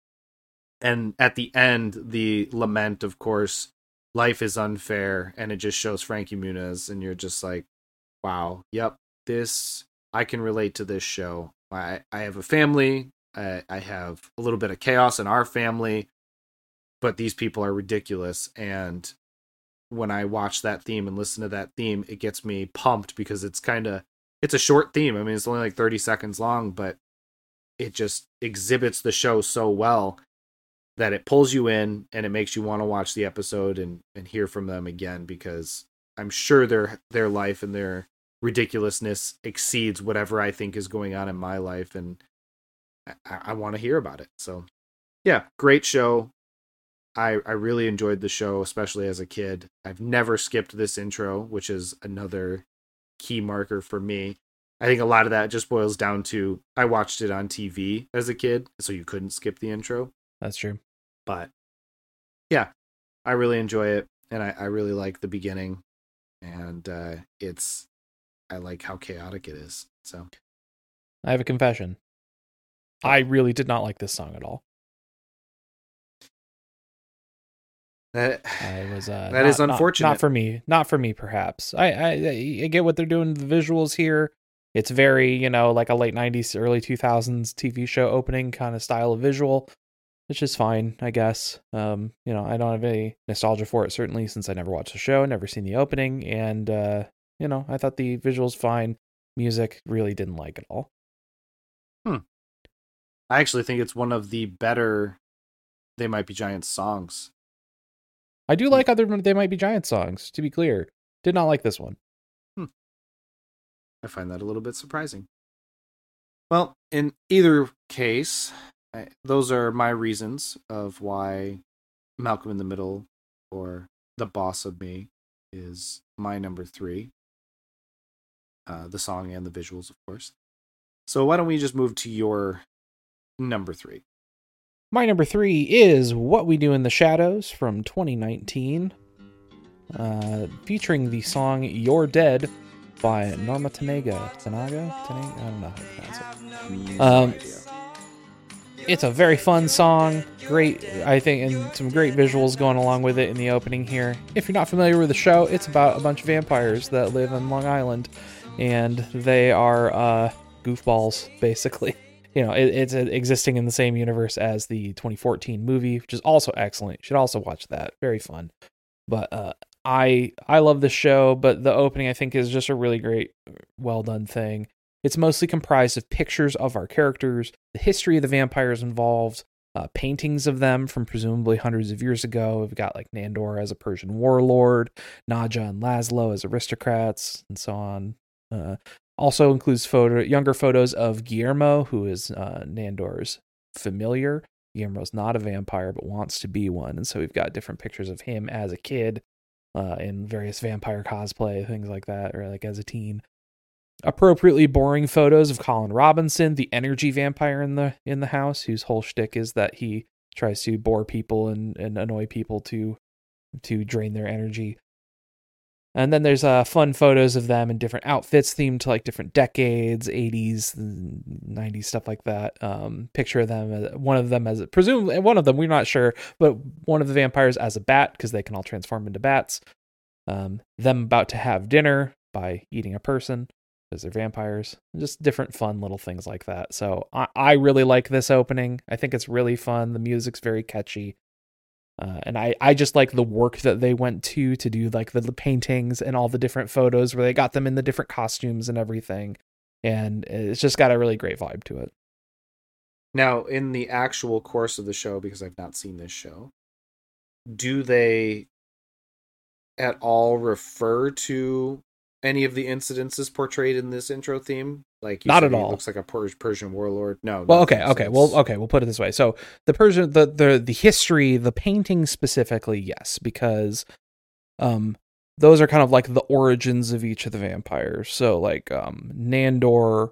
And at the end, the lament, of course, life is unfair, and it just shows Frankie Muniz, and you're just like, wow, yep, this I can relate to this show. I I have a family. I, I have a little bit of chaos in our family, but these people are ridiculous, and when I watch that theme and listen to that theme, it gets me pumped because it's kind of it's a short theme. I mean, it's only like 30 seconds long, but it just exhibits the show so well that it pulls you in and it makes you want to watch the episode and and hear from them again because I'm sure their their life and their ridiculousness exceeds whatever I think is going on in my life and I, I want to hear about it. So yeah, great show. I, I really enjoyed the show, especially as a kid. I've never skipped this intro, which is another key marker for me. I think a lot of that just boils down to I watched it on TV as a kid, so you couldn't skip the intro. That's true. But yeah, I really enjoy it, and I, I really like the beginning, and uh, it's I like how chaotic it is. So I have a confession. I really did not like this song at all. That I was uh, That not, is unfortunate. Not, for me. Not for me. Perhaps. I, I I get what they're doing. The visuals here. It's very you know like a late '90s, early 2000s TV show opening kind of style of visual, which is fine, I guess. Um, you know, I don't have any nostalgia for it certainly since I never watched the show, never seen the opening, and uh, you know, I thought the visuals fine. Music really didn't like at all. Hmm. I actually think it's one of the better They Might Be Giants songs. I do like other They Might Be Giant songs. To be clear, did not like this one. I find that a little bit surprising. Well, in either case, I, those are my reasons of why Malcolm in the Middle or The Boss of Me is my number three. Uh, the song and the visuals, of course. So why don't we just move to your number three? My number three is What We Do in the Shadows from 2019, uh, featuring the song You're Dead by Norma Tanega. Tanaga? Tanaga? I don't know how to pronounce it. Um, It's a very fun song. Great, I think, and some great visuals going along with it in the opening here. If you're not familiar with the show, it's about a bunch of vampires that live on Long Island, and they are uh, goofballs, basically. You know, it, it's uh, existing in the same universe as the 2014 movie, which is also excellent. You should also watch that. Very fun. But uh, I I love the show, but the opening I think is just a really great, well done thing. It's mostly comprised of pictures of our characters, the history of the vampires involved, uh, paintings of them from presumably hundreds of years ago. We've got like Nandor as a Persian warlord, Nadja and Laszlo as aristocrats, and so on. Uh, also includes photo younger photos of Guillermo, who is uh, Nandor's familiar. Guillermo's not a vampire, but wants to be one, and so we've got different pictures of him as a kid, uh, in various vampire cosplay, things like that, or like as a teen appropriately boring photos of Colin Robinson, the energy vampire in the in the house, whose whole shtick is that he tries to bore people and, and annoy people to to drain their energy. And then there's uh, fun photos of them in different outfits themed to like different decades, 80s, 90s, stuff like that. Um, picture of them, as, one of them as a, presumably one of them, we're not sure, but one of the vampires as a bat because they can all transform into bats. Um, them about to have dinner by eating a person because they're vampires. Just different fun little things like that. So I, I really like this opening. I think it's really fun. The music's very catchy. Uh, and I, I just like the work that they went to to do like the, the paintings and all the different photos where they got them in the different costumes and everything. And it's just got a really great vibe to it. Now, in the actual course of the show, because I've not seen this show, do they at all refer to any of the incidences portrayed in this intro theme? Like not at all. looks like a Persian warlord. No. Well, okay, okay. Well, okay. We'll put it this way. So the Persian, the the the history, the painting specifically, yes, because um those are kind of like the origins of each of the vampires. So like um Nandor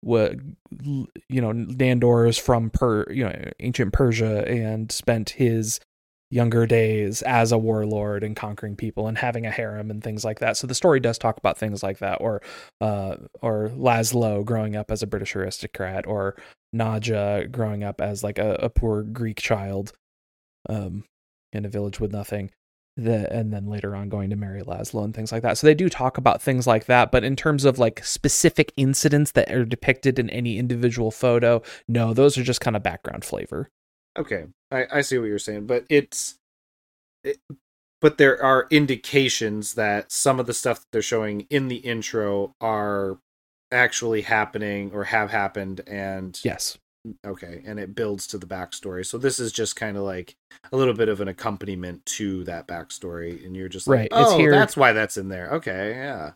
what you know Nandor is from per you know ancient Persia and spent his younger days as a warlord and conquering people and having a harem and things like that. So the story does talk about things like that, or uh, or Laszlo growing up as a British aristocrat, or Nadja growing up as like a, a poor Greek child, um, in a village with nothing. The, and then later on going to marry Laszlo and things like that. So they do talk about things like that, but in terms of like specific incidents that are depicted in any individual photo, no, those are just kind of background flavor. Okay, I, I see what you're saying, but it's, it, but there are indications that some of the stuff that they're showing in the intro are actually happening or have happened, and yes, okay, and it builds to the backstory. So this is just kind of like a little bit of an accompaniment to that backstory, and you're just like, right. oh, it's here. that's why that's in there. Okay, yeah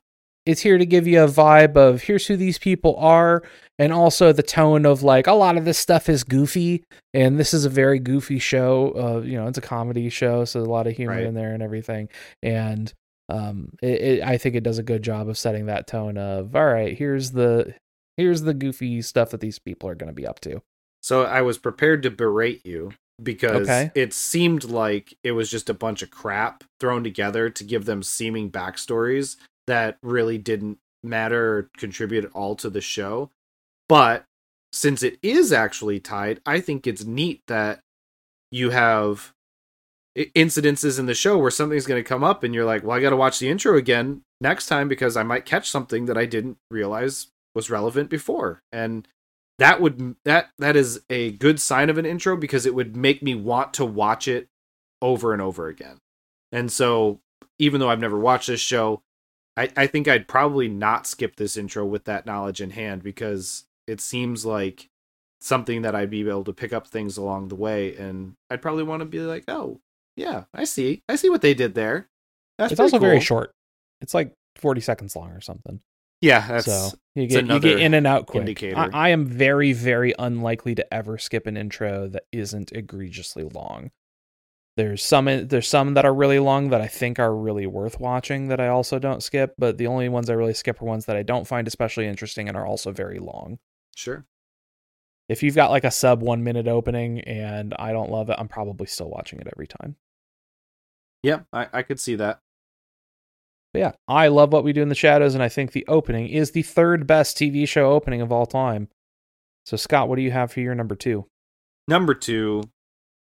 it's here to give you a vibe of here's who these people are and also the tone of like a lot of this stuff is goofy and this is a very goofy show uh you know it's a comedy show so a lot of humor right. in there and everything and um it, it, i think it does a good job of setting that tone of all right here's the here's the goofy stuff that these people are going to be up to so i was prepared to berate you because okay. it seemed like it was just a bunch of crap thrown together to give them seeming backstories that really didn't matter or contribute at all to the show. But since it is actually tied, I think it's neat that you have incidences in the show where something's going to come up and you're like, well, I got to watch the intro again next time because I might catch something that I didn't realize was relevant before. And that would that that is a good sign of an intro because it would make me want to watch it over and over again. And so even though I've never watched this show, I, I think I'd probably not skip this intro with that knowledge in hand because it seems like something that I'd be able to pick up things along the way, and I'd probably want to be like, oh, yeah, I see, I see what they did there. That's it's also cool. very short. It's like forty seconds long or something. Yeah, that's so you get you get in and out quick. Indicator. I, I am very very unlikely to ever skip an intro that isn't egregiously long. There's some there's some that are really long that I think are really worth watching that I also don't skip, but the only ones I really skip are ones that I don't find especially interesting and are also very long. Sure. If you've got like a sub 1 minute opening and I don't love it, I'm probably still watching it every time. Yeah, I, I could see that. But yeah, I love what we do in the shadows, and I think the opening is the third best TV show opening of all time. So, Scott, what do you have for your number two? Number two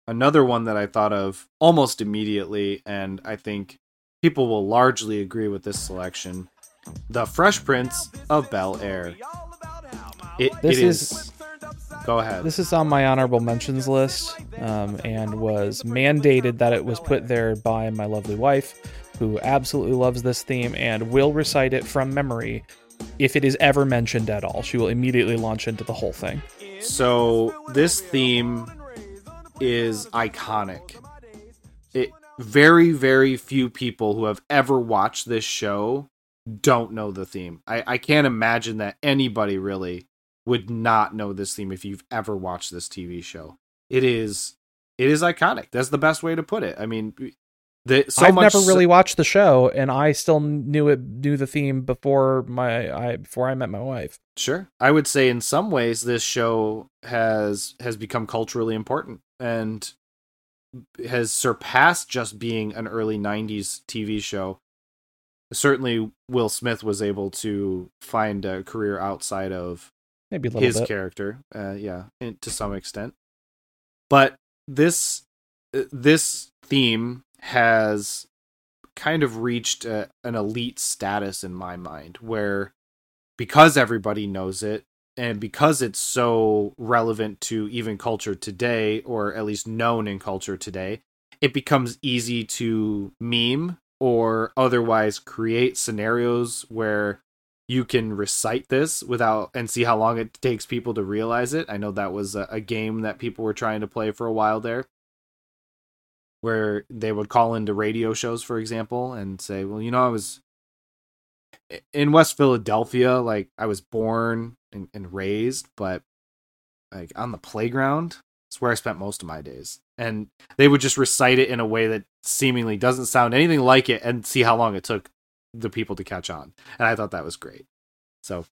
another one that I thought of almost immediately, and I think people will largely agree with this selection The Fresh Prince of Bel Air. It, this it is, is. Go ahead. This is on my honorable mentions list um, and was mandated that it was put there by my lovely wife. who absolutely loves this theme and will recite it from memory if it is ever mentioned at all. She will immediately launch into the whole thing. So this theme is iconic. It very very few people who have ever watched this show don't know the theme. I, I can't imagine that anybody really would not know this theme if you've ever watched this TV show. It is it is iconic. That's the best way to put it. I mean, the, so I've never so- really watched the show, and I still knew it knew the theme before my I before I met my wife. Sure. I would say in some ways this show has has become culturally important and has surpassed just being an early 90s TV show. Certainly Will Smith was able to find a career outside of Maybe a little his bit. character. Uh, yeah, to some extent. But this uh, this theme has kind of reached uh an elite status in my mind, where because everybody knows it and because it's so relevant to even culture today, or at least known in culture today, it becomes easy to meme or otherwise create scenarios where you can recite this without and see how long it takes people to realize it. I know that was a, a game that people were trying to play for a while there, where they would call into radio shows, for example, and say, "Well, you know, I was in West Philadelphia, like I was born and, and raised, but like on the playground, it's where I spent most of my days." And they would just recite it in a way that seemingly doesn't sound anything like it, and see how long it took the people to catch on. And I thought that was great. So,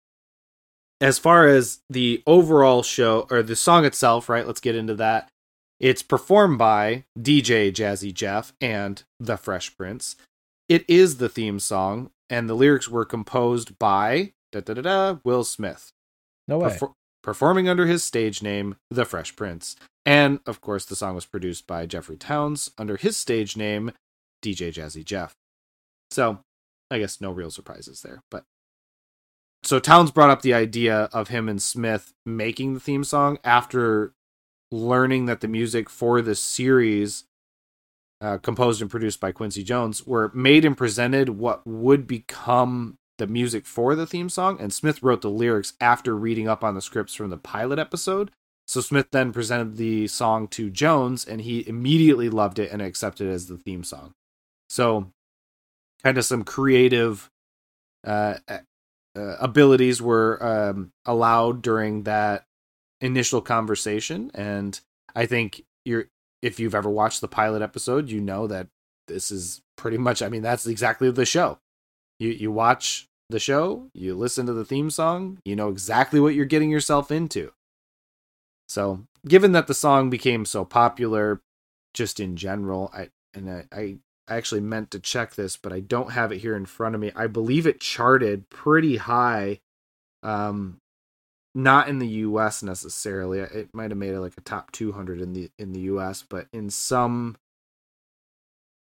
as far as the overall show or the song itself, right? Let's get into that. It's performed by DJ Jazzy Jeff and The Fresh Prince. It is the theme song, and the lyrics were composed by da da da da Will Smith, No way. perfor- performing under his stage name, The Fresh Prince. And of course, the song was produced by Jeffrey Townes under his stage name, DJ Jazzy Jeff. So, I guess no real surprises there. But so Townes brought up the idea of him and Smith making the theme song after learning that the music for the series, uh, composed and produced by Quincy Jones, were made and presented what would become the music for the theme song. And Smith wrote the lyrics after reading up on the scripts from the pilot episode. So Smith then presented the song to Jones, and he immediately loved it and accepted it as the theme song. So, kind of some creative uh, uh, abilities were um, allowed during that initial conversation, and I think you're if you've ever watched the pilot episode, you know that this is pretty much. I mean, that's exactly the show. You you watch the show, you listen to the theme song, you know exactly what you're getting yourself into. So, given that the song became so popular, just in general, I and I, I actually meant to check this, but I don't have it here in front of me. I believe it charted pretty high, um, not in the U.S. necessarily. It might have made it like a top 200 in the in the U.S., but in some,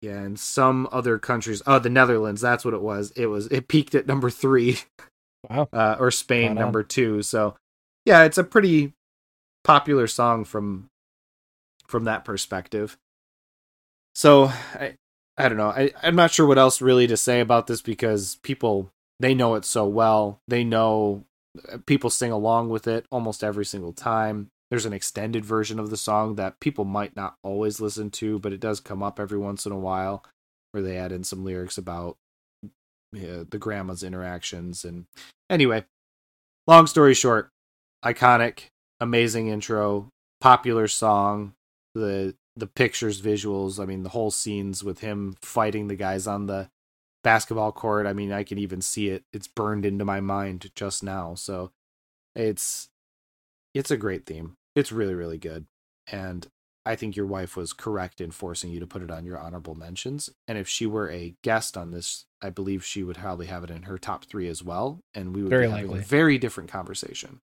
yeah, in some other countries. Oh, the Netherlands. That's what it was. It was. It peaked at number three Wow. uh, or Spain on. number two. So yeah, it's a pretty popular song from from that perspective. So I I don't know. I, I'm not sure what else really to say about this because people they know it so well. They know people sing along with it almost every single time. There's an extended version of the song that people might not always listen to, but it does come up every once in a while where they add in some lyrics about uh, the grandma's interactions and anyway long story short iconic amazing intro popular song the the pictures visuals i mean the whole scenes with him fighting the guys on the basketball court i mean i can even see it it's burned into my mind just now so it's it's a great theme it's really really good and i think your wife was correct in forcing you to put it on your honorable mentions and if she were a guest on this i believe she would probably have it in her top three as well and we would Very be having a very different conversation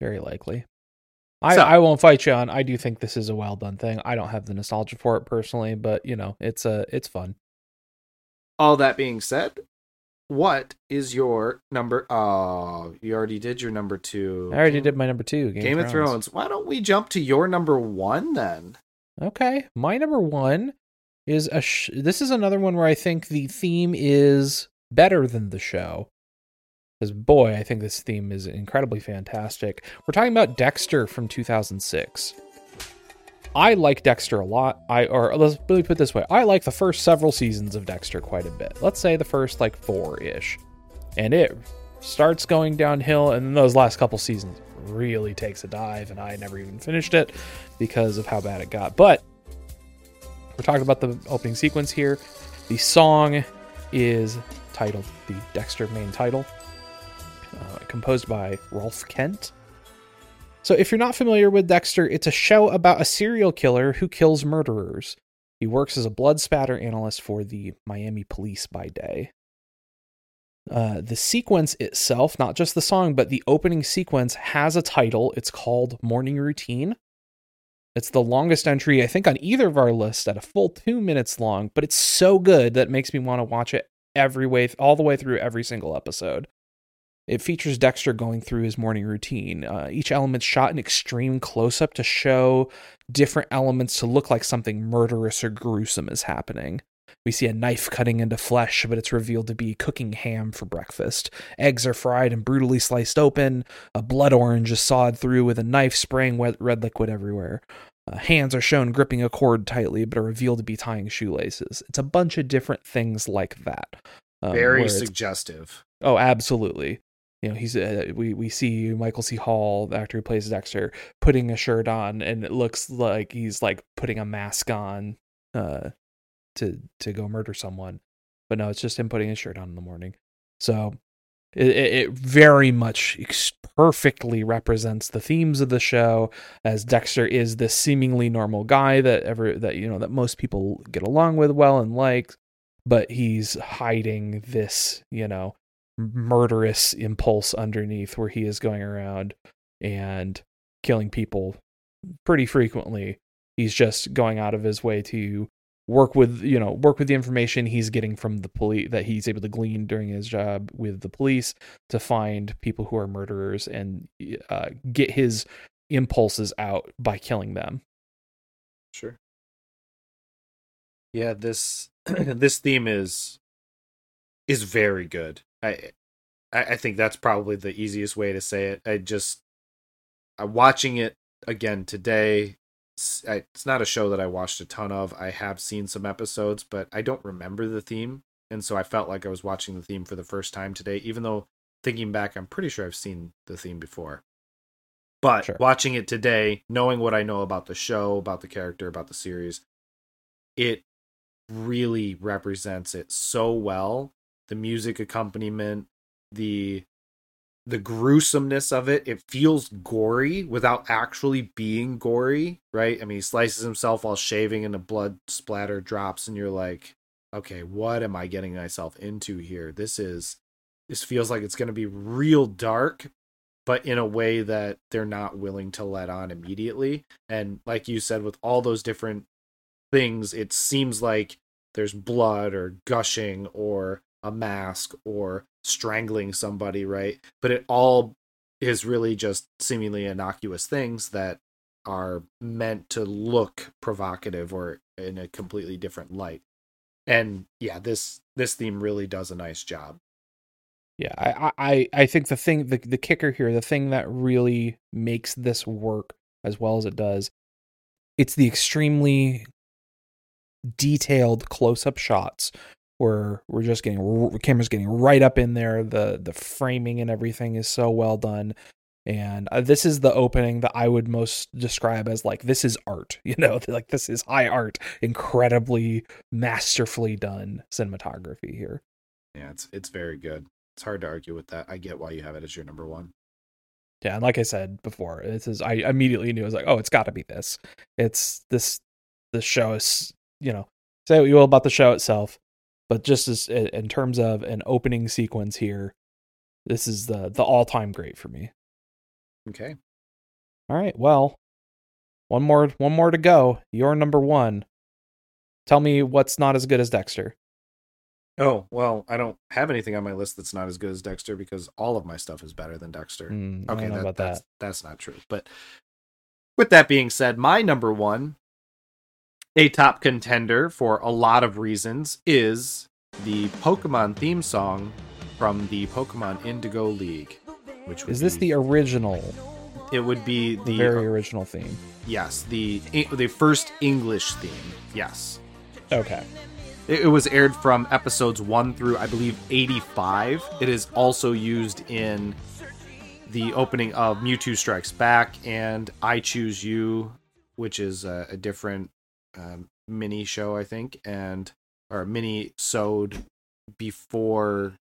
Very likely. I, So- I won't fight you on. I do think this is a well done thing. I don't have the nostalgia for it personally, but you know, it's a it's fun. All that being said what is your number oh you already did your number two I already Game- did my number two. Game, game of thrones why don't we jump to your number one then Okay, my number one is a sh- this is another one where I think the theme is better than the show. Because boy, I think this theme is incredibly fantastic. We're talking about Dexter from 2006. I like Dexter a lot. I or let's let me put it this way: I like the first several seasons of Dexter quite a bit. Let's say the first like four ish, and it starts going downhill, and then those last couple seasons really takes a dive, and I never even finished it because of how bad it got. But we're talking about the opening sequence here. The song is titled the Dexter main title, uh, composed by Rolfe Kent. So, if you're not familiar with Dexter, it's a show about a serial killer who kills murderers. He works as a blood spatter analyst for the Miami police by day. Uh, the sequence itself, not just the song, but the opening sequence, has a title. It's called Morning Routine. It's the longest entry, I think, on either of our lists at a full two minutes long, but it's so good that it makes me want to watch it every way, all the way through every single episode. It features Dexter going through his morning routine. Uh, each element shot in extreme close up to show different elements to look like something murderous or gruesome is happening. We see a knife cutting into flesh, but it's revealed to be cooking ham for breakfast. Eggs are fried and brutally sliced open. A blood orange is sawed through with a knife, spraying wet red liquid everywhere. Uh, hands are shown gripping a cord tightly, but are revealed to be tying shoelaces. It's a bunch of different things like that. Um, Very suggestive. Oh, absolutely. You know, he's uh, we we see Michael C. Hall, the actor who plays Dexter, putting a shirt on, and it looks like he's like putting a mask on. Uh, to to go murder someone. But no, it's just him putting his shirt on in the morning. So it, it very much perfectly represents the themes of the show as Dexter is this seemingly normal guy that ever that you know that most people get along with well and like but he's hiding this you know murderous impulse underneath where he is going around and killing people pretty frequently. He's just going out of his way to work with you know work with the information he's getting from the police that he's able to glean during his job with the police to find people who are murderers and uh, get his impulses out by killing them. Sure. Yeah this this theme is is very good i i think that's probably the easiest way to say it i just i'm watching it again today it's not a show that I watched a ton of. I have seen some episodes, but I don't remember the theme, and so I felt like I was watching the theme for the first time today. Even though thinking back, I'm pretty sure I've seen the theme before. But sure. watching it today, knowing what I know about the show, about the character, about the series, it really represents it so well. The music accompaniment, the the gruesomeness of it. It feels gory without actually being gory right? I mean he slices himself while shaving and the blood splatter drops and you're like okay what am i getting myself into here? This is this feels like it's going to be real dark but in a way that they're not willing to let on immediately. And like you said with all those different things it seems like there's blood or gushing or a mask or strangling somebody, right? But it all is really just seemingly innocuous things that are meant to look provocative or in a completely different light. And yeah, this this theme really does a nice job. Yeah, I I I think the thing the the kicker here, the thing that really makes this work as well as it does, it's the extremely detailed close-up shots where we're just getting camera's getting right up in there. The the framing and everything is so well done. And uh, this is the opening that i would most describe as like this is art you know? Like this is high art incredibly masterfully done cinematography here. Yeah it's it's very good. It's hard to argue with that. I get why you have it as your number one. Yeah and like i said before this is i immediately knew i was like oh it's got to be this. It's this this show is you know say what you will about the show itself but just as in terms of an opening sequence here, this is the the all time great for me. Okay. All right. Well, one more one more to go. You're number one. Tell me what's not as good as Dexter. Oh well, I don't have anything on my list that's not as good as Dexter because all of my stuff is better than Dexter. Mm, okay, that, that's, that. that's not true. But with that being said, my number one a top contender for a lot of reasons is the Pokemon theme song from the Pokemon Indigo League. Which Is this be- the original, It would be the the very original theme? yes, the the first English theme. Yes. Okay. It, it was aired from episodes 1 through I believe 85. It is also used in the opening of Mewtwo Strikes Back and I Choose You, which is a, a different um, mini show, I think, and or mini sewed before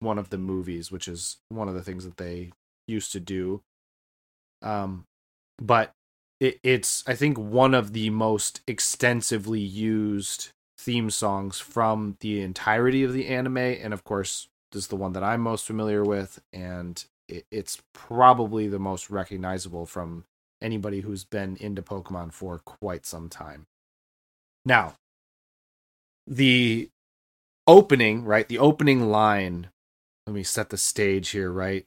one of the movies, which is one of the things that they used to do. Um, but it, it's I think one of the most extensively used theme songs from the entirety of the anime, and of course, this is the one that I'm most familiar with, and it, it's probably the most recognizable from anybody who's been into Pokemon for quite some time. Now, the opening, right? The opening line. Let me set the stage here, right?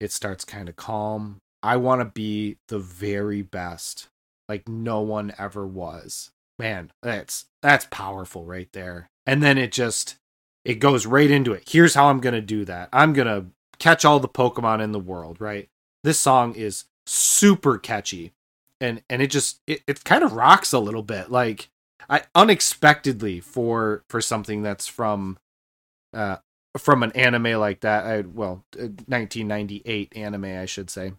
It starts kind of calm. I want to be the very best, like no one ever was. Man, that's that's powerful right there. And then it just it goes right into it. Here's how I'm going to do that. I'm going to catch all the Pokemon in the world, right? This song is super catchy. And and it just it, it kind of rocks a little bit. Like I unexpectedly for for something that's from uh from an anime like that. I well, uh, 1998 anime I should say.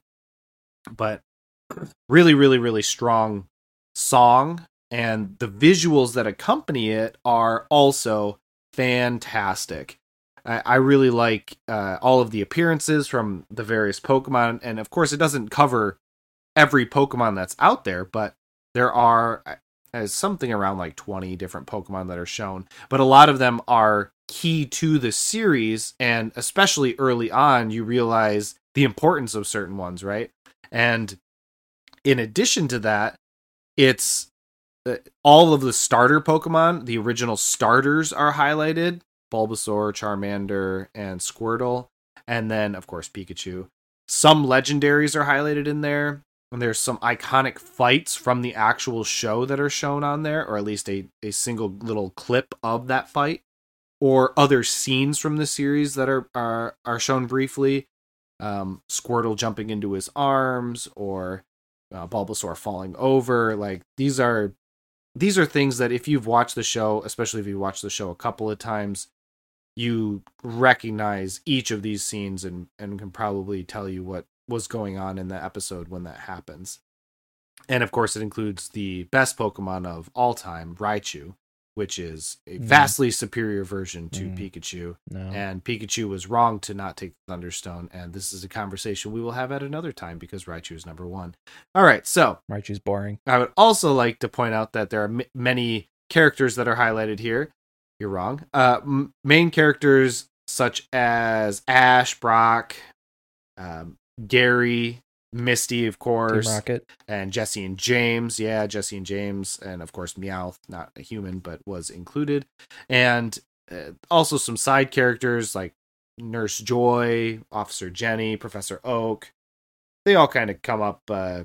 But really really really strong song and the visuals that accompany it are also fantastic. I, I really like uh, all of the appearances from the various Pokemon, and of course, it doesn't cover every Pokemon that's out there, but there are uh, something around like 20 different Pokemon that are shown, but a lot of them are key to the series, and especially early on, you realize the importance of certain ones, right? And in addition to that, it's uh, all of the starter Pokemon, the original starters are highlighted Bulbasaur, Charmander, and Squirtle. And then, of course, Pikachu. Some legendaries are highlighted in there. And there's some iconic fights from the actual show that are shown on there, or at least a, a single little clip of that fight, or other scenes from the series that are are, are shown briefly. Um, Squirtle jumping into his arms, or uh, Bulbasaur falling over. Like these are these are things that if you've watched the show, especially if you watched the show a couple of times, you recognize each of these scenes and and can probably tell you what was going on in the episode when that happens. And of course, it includes the best Pokemon of all time, Raichu, which is a Mm. vastly superior version to Mm. Pikachu. No. And Pikachu was wrong to not take Thunderstone. And this is a conversation we will have at another time because Raichu is number one. All right, so Raichu's boring. I would also like to point out that there are m- many characters that are highlighted here. You're wrong. Uh, m- main characters such as Ash, Brock, um, Gary, Misty, of Team course, Rocket. and Jesse and James. Yeah, Jesse and James, and of course Meowth, not a human, but was included, and uh, also some side characters like Nurse Joy, Officer Jenny, Professor Oak. They all kind of come up uh,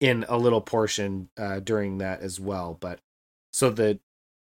in a little portion uh, during that as well. But so the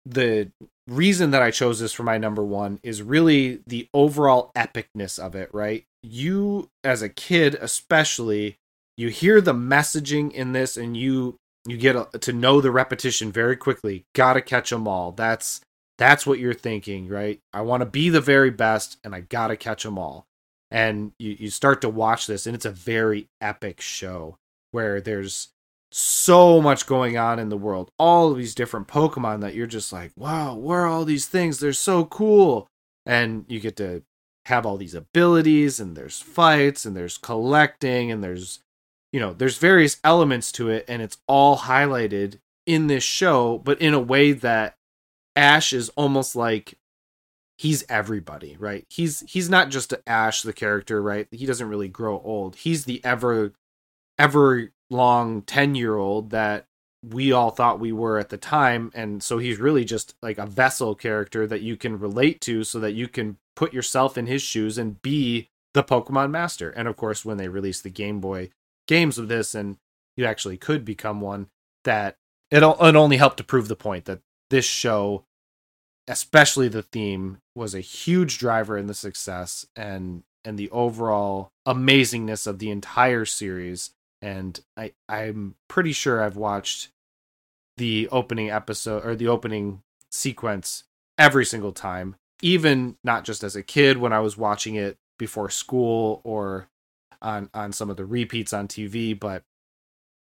the reason that I chose this for my number one is really the overall epicness of it. Right, you as a kid, especially, you hear the messaging in this, and you you get to know the repetition very quickly. Got to catch them all. That's that's what you're thinking, right? I want to be the very best, and I got to catch them all. And you you start to watch this, and it's a very epic show where there's so much going on in the world. All of these different Pokemon that you're just like, wow, where are all these things? They're so cool. And you get to have all these abilities, and there's fights, and there's collecting, and there's, you know, there's various elements to it, and it's all highlighted in this show, but in a way that Ash is almost like he's everybody, right? He's he's not just Ash the character, right? He doesn't really grow old. He's the ever ever long 10 year old that we all thought we were at the time and so he's really just like a vessel character that you can relate to so that you can put yourself in his shoes and be the pokemon master and of course when they released the game boy games of this and you actually could become one that it it only helped to prove the point that this show, especially the theme, was a huge driver in the success and and the overall amazingness of the entire series. And I I'm pretty sure I've watched the opening episode or the opening sequence every single time, even not just as a kid when I was watching it before school or on on some of the repeats on TV, but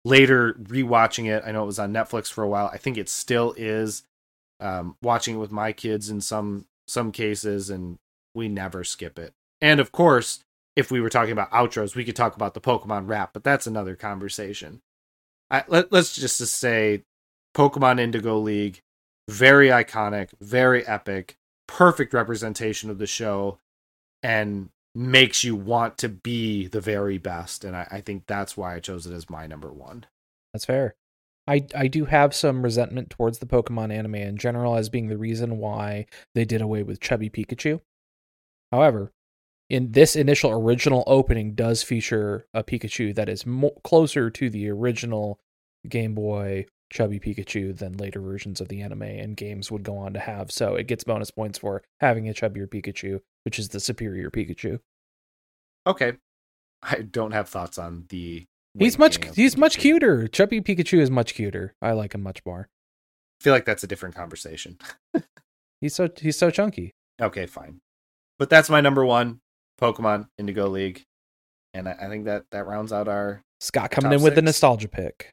later rewatching it. I know it was on Netflix for a while. I think it still is. Um, watching it with my kids in some some cases, and we never skip it. And of course, if we were talking about outros, we could talk about the Pokemon rap, but that's another conversation. I, let, let's just say Pokemon Indigo League, very iconic, very epic, perfect representation of the show, and makes you want to be the very best. And I, I think that's why I chose it as my number one. That's fair. I I do have some resentment towards the Pokemon anime in general as being the reason why they did away with Chubby Pikachu. However, in this initial original opening does feature a Pikachu that is mo- closer to the original Game Boy Chubby Pikachu than later versions of the anime and games would go on to have. So it gets bonus points for having a chubbier Pikachu, which is the superior Pikachu. Okay. I don't have thoughts on the He's much weight gain of he's much cuter. Chubby Pikachu is much cuter. I like him much more. I feel like that's a different conversation. He's so he's so chunky. Okay, fine. But that's my number one, Pokemon Indigo League. And I, I think that that rounds out our Scott coming in with the nostalgia pick.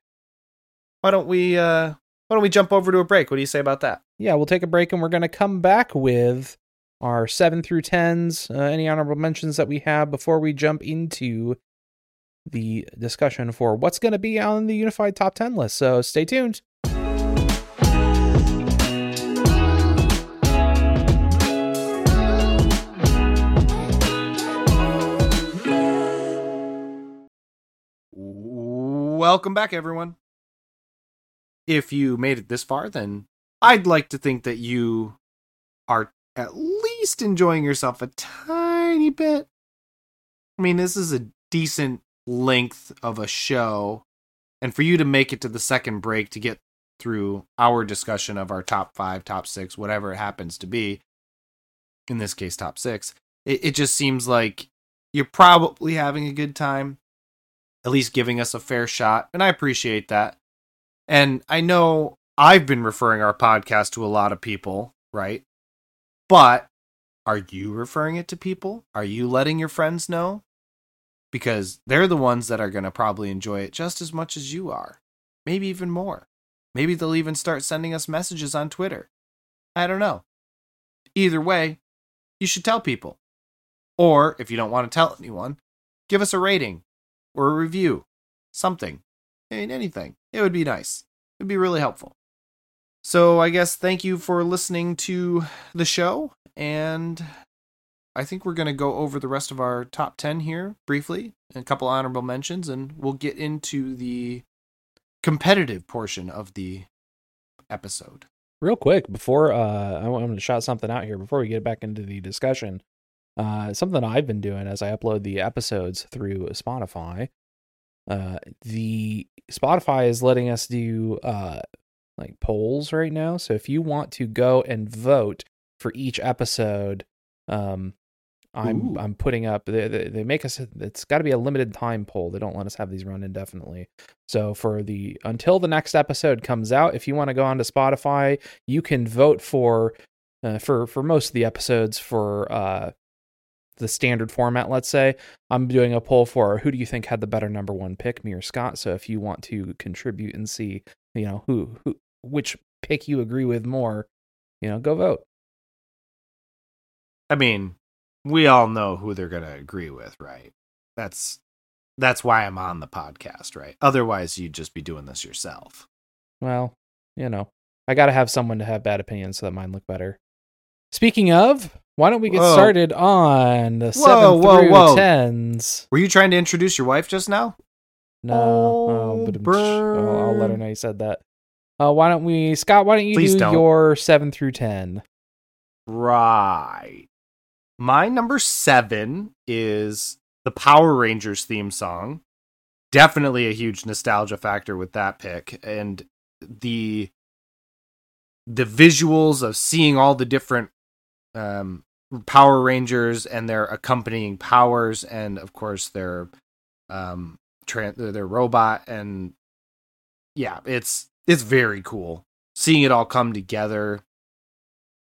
why don't we uh why don't we jump over to a break? What do you say about that? Yeah, we'll take a break and we're going to come back with our 7 through 10s, uh, any honorable mentions that we have before we jump into the discussion for what's going to be on the unified top 10 list. So stay tuned. Welcome back, everyone. If you made it this far, then I'd like to think that you are at least enjoying yourself a tiny bit. I mean, this is a decent length of a show. And for you to make it to the second break to get through our discussion of our top five, top six, whatever it happens to be, in this case, top six, it, it just seems like you're probably having a good time at least giving us a fair shot, and I appreciate that. And I know I've been referring our podcast to a lot of people, right? But are you referring it to people? Are you letting your friends know? Because they're the ones that are going to probably enjoy it just as much as you are. Maybe even more. Maybe they'll even start sending us messages on Twitter. I don't know. Either way, you should tell people. Or if you don't want to tell anyone, give us a rating or a review, something. I mean, anything. It would be nice. It'd be really helpful. So I guess thank you for listening to the show, and I think we're going to go over the rest of our top 10 here briefly, a couple honorable mentions, and we'll get into the competitive portion of the episode. Real quick, before uh, I want to shout something out here before we get back into the discussion. Uh, something I've been doing as I upload the episodes through Spotify. Uh, the Spotify is letting us do uh like polls right now. So if you want to go and vote for each episode, um, I'm Ooh. I'm putting up. They, they, they make us. It's got to be a limited time poll. They don't let us have these run indefinitely. So for the until the next episode comes out, if you want to go onto Spotify, you can vote for uh, for for most of the episodes for uh the standard format. Let's say I'm doing a poll for who do you think had the better number one pick, me or Scott. So if you want to contribute and see, you know who who which pick you agree with more, you know, go vote. I mean, we all know who they're going to agree with, right? That's that's why I'm on the podcast, right? Otherwise, you'd just be doing this yourself. Well, you know, I got to have someone to have bad opinions so that mine look better. Speaking of, why don't we get Whoa. started on the Whoa, seven whoa, through whoa. tens? Were you trying to introduce your wife just now? No, Oh, oh, but I'll, I'll let her know you said that. Uh, why don't we, Scott? Why don't you Please do don't. your seven through ten? Right. My number seven is the Power Rangers theme song. Definitely a huge nostalgia factor with that pick. And the the visuals of seeing all the different um, Power Rangers and their accompanying powers, and of course their um, tra- their robot, and yeah, it's it's very cool seeing it all come together.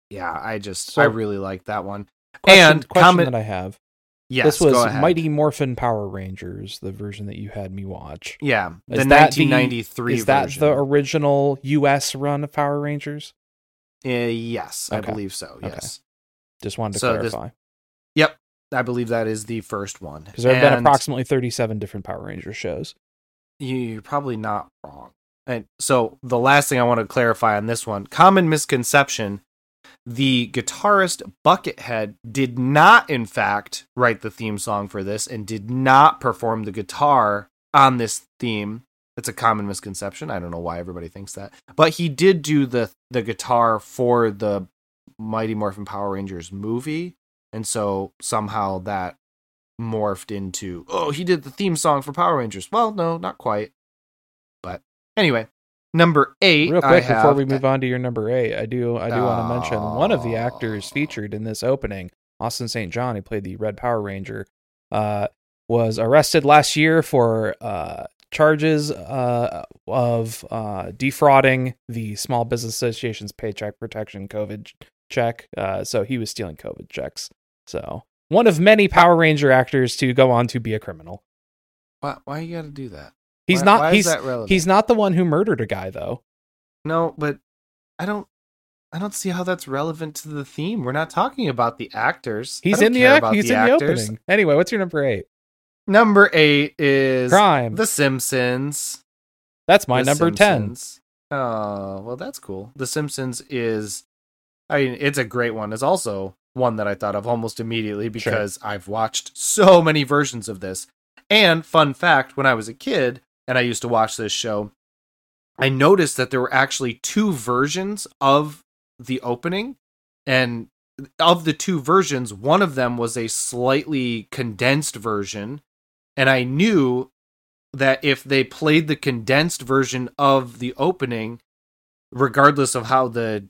Yeah, I just So- I really like that one. Question, and question comment, that I have. yes, this was. Mighty Morphin Power Rangers, the version that you had me watch. Yeah, the Is that the- 1993 Is that version. the original US run of Power Rangers? Uh, yes, I believe so. Okay. Yes. Just wanted to So this- clarify. Yep. I believe that is the first one. Because there have been approximately 37 different Power Ranger shows. you- You're probably not wrong. And so the last thing I want to clarify on this one common misconception the guitarist Buckethead did not, in fact, write the theme song for this and did not perform the guitar on this theme. It's a common misconception. I don't know why everybody thinks that. But he did do the the guitar for the Mighty Morphin Power Rangers movie. And so somehow that morphed into, oh, he did the theme song for Power Rangers. Well, no, not quite. But anyway, number eight. Real quick, before we move on to your number eight, I do I do want to mention one of the actors featured in this opening, Austin St. John, who played the Red Power Ranger, uh, was arrested last year for uh, charges uh, of uh, defrauding the Small Business Association's Paycheck Protection COVID check. Uh, so he was stealing COVID checks. So one of many Power Ranger actors to go on to be a criminal. Why, why you got to do that? He's Why- not. why he's that relevant? he's not the one who murdered a guy though. No, but I don't. I don't see how that's relevant to the theme. We're not talking about the actors. He's in the act. He's the in the actors. opening. Anyway, what's your number eight? Number eight is Crime. The Simpsons. That's my The number ten. Oh, well, that's cool. The Simpsons is, I mean, it's a great one. It's also one that I thought of almost immediately because I've watched so many versions of this. And fun fact, when I was a kid and I used to watch this show, I noticed that there were actually two versions of the opening, and of the two versions, one of them was a slightly condensed version, and I knew that if they played the condensed version of the opening, regardless of how the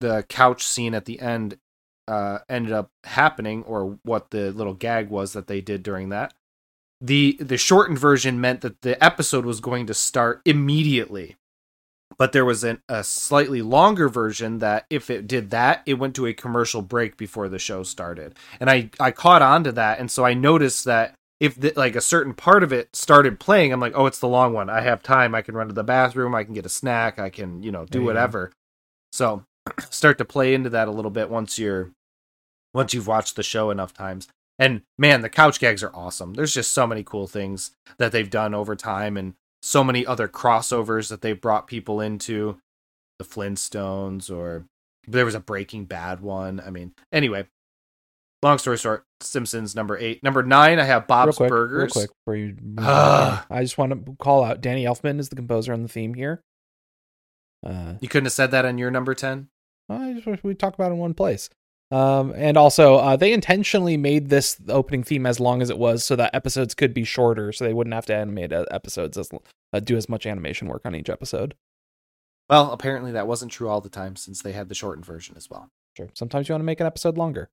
the couch scene at the end uh, ended up happening or what the little gag was that they did during that, the the shortened version meant that the episode was going to start immediately. But there was an, a slightly longer version that if it did that, it went to a commercial break before the show started. And I I caught on to that, and so I noticed that if the, like a certain part of it started playing, I'm like, oh, it's the long one. I have time. I can run to the bathroom. I can get a snack. I can you know do go. whatever. So start to play into that a little bit once you're once you've watched the show enough times. And man, the couch gags are awesome. There's just so many cool things that they've done over time and so many other crossovers that they've brought people into. The Flintstones or there was a Breaking Bad one. I mean, anyway, long story short, Simpsons number 8. Number 9 I have Real Bob's quick, Burgers. real quick before you. I just want to call out Danny Elfman is the composer on the theme here. Uh, You couldn't have said that on your number 10? I just wish we talk about it in one place. Um, and also, uh, they intentionally made this opening theme as long as it was so that episodes could be shorter, so they wouldn't have to animate uh, episodes as uh, do as much animation work on each episode. Well, apparently that wasn't true all the time since they had the shortened version as well. Sure. Sometimes you want to make an episode longer.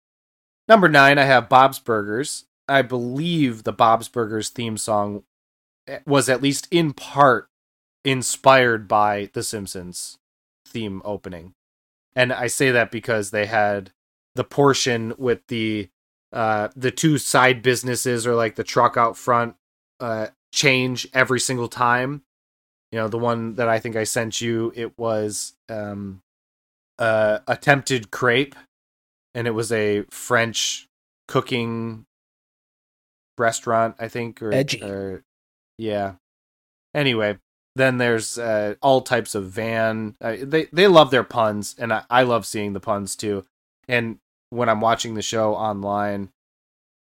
Number nine, I have Bob's Burgers. I believe the Bob's Burgers theme song eh, was at least in part inspired by the Simpsons theme opening. And I say that because they had the portion with the uh the two side businesses or like the truck out front uh change every single time. You know, the one that I think I sent you, it was um uh attempted crepe and it was a French cooking restaurant, I think, or, Edgy. or yeah. Anyway, then there's uh, all types of van. Uh, they they love their puns, and I, I love seeing the puns too. And when I'm watching the show online,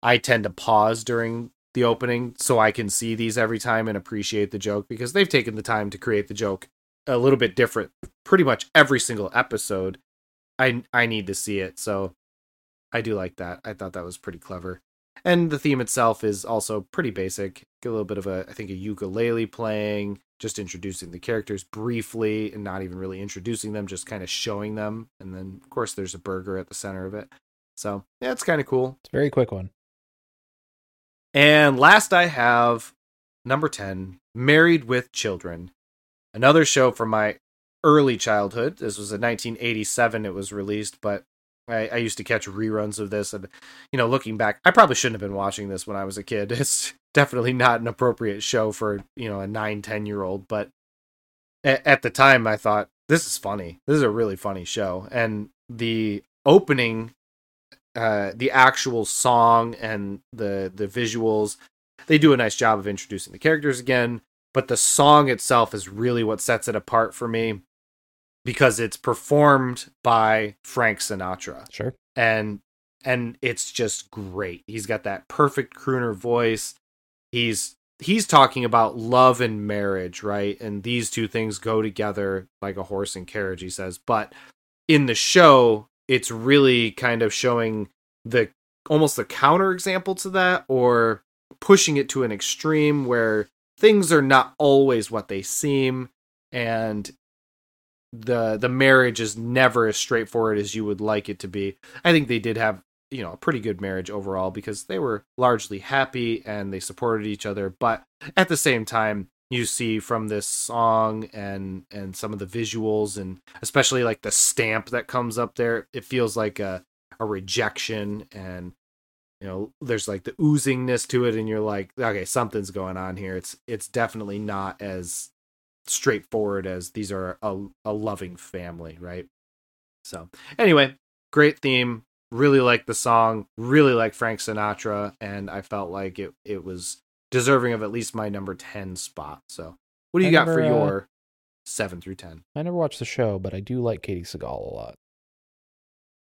I tend to pause during the opening so I can see these every time and appreciate the joke because they've taken the time to create the joke a little bit different pretty much every single episode. I I need to see it. So I do like that. I thought that was pretty clever. And the theme itself is also pretty basic. A little bit of a, I think, a ukulele playing, just introducing the characters briefly and not even really introducing them, just kind of showing them. And then, of course, there's a burger at the center of it. So, yeah, it's kind of cool. It's a very quick one. And last, I have number 10 Married with Children, another show from my early childhood. This was in 1987, it was released, but I, I, used to catch reruns of this. And, you know, looking back, I probably shouldn't have been watching this when I was a kid. It's definitely not an appropriate show for, you know, a nine, 10 year old. But a- at the time, I thought, this is funny. This is a really funny show. And the opening uh, the actual song and the the visuals they do a nice job of introducing the characters again but the song itself is really what sets it apart for me because it's performed by Frank Sinatra. Sure. And and it's just great. He's got that perfect crooner voice. He's he's talking about love and marriage, right? And these two things go together like a horse and carriage, he says. But in the show, it's really kind of showing the almost the counter example to that or pushing it to an extreme where things are not always what they seem and the the marriage is never as straightforward as you would like it to be. I think they did have, you know, a pretty good marriage overall because they were largely happy and they supported each other, but at the same time, you see from this song and and some of the visuals and especially like the stamp that comes up there it feels like a a rejection and you know there's like the oozingness to it and you're like okay something's going on here it's it's definitely not as straightforward as these are a, a loving family right so anyway great theme really like the song really like frank sinatra and i felt like it it was deserving of at least my number 10 spot. So, what do you I got never, for uh, your uh, 7 through 10? I never watched the show, but I do like Katey Sagal a lot.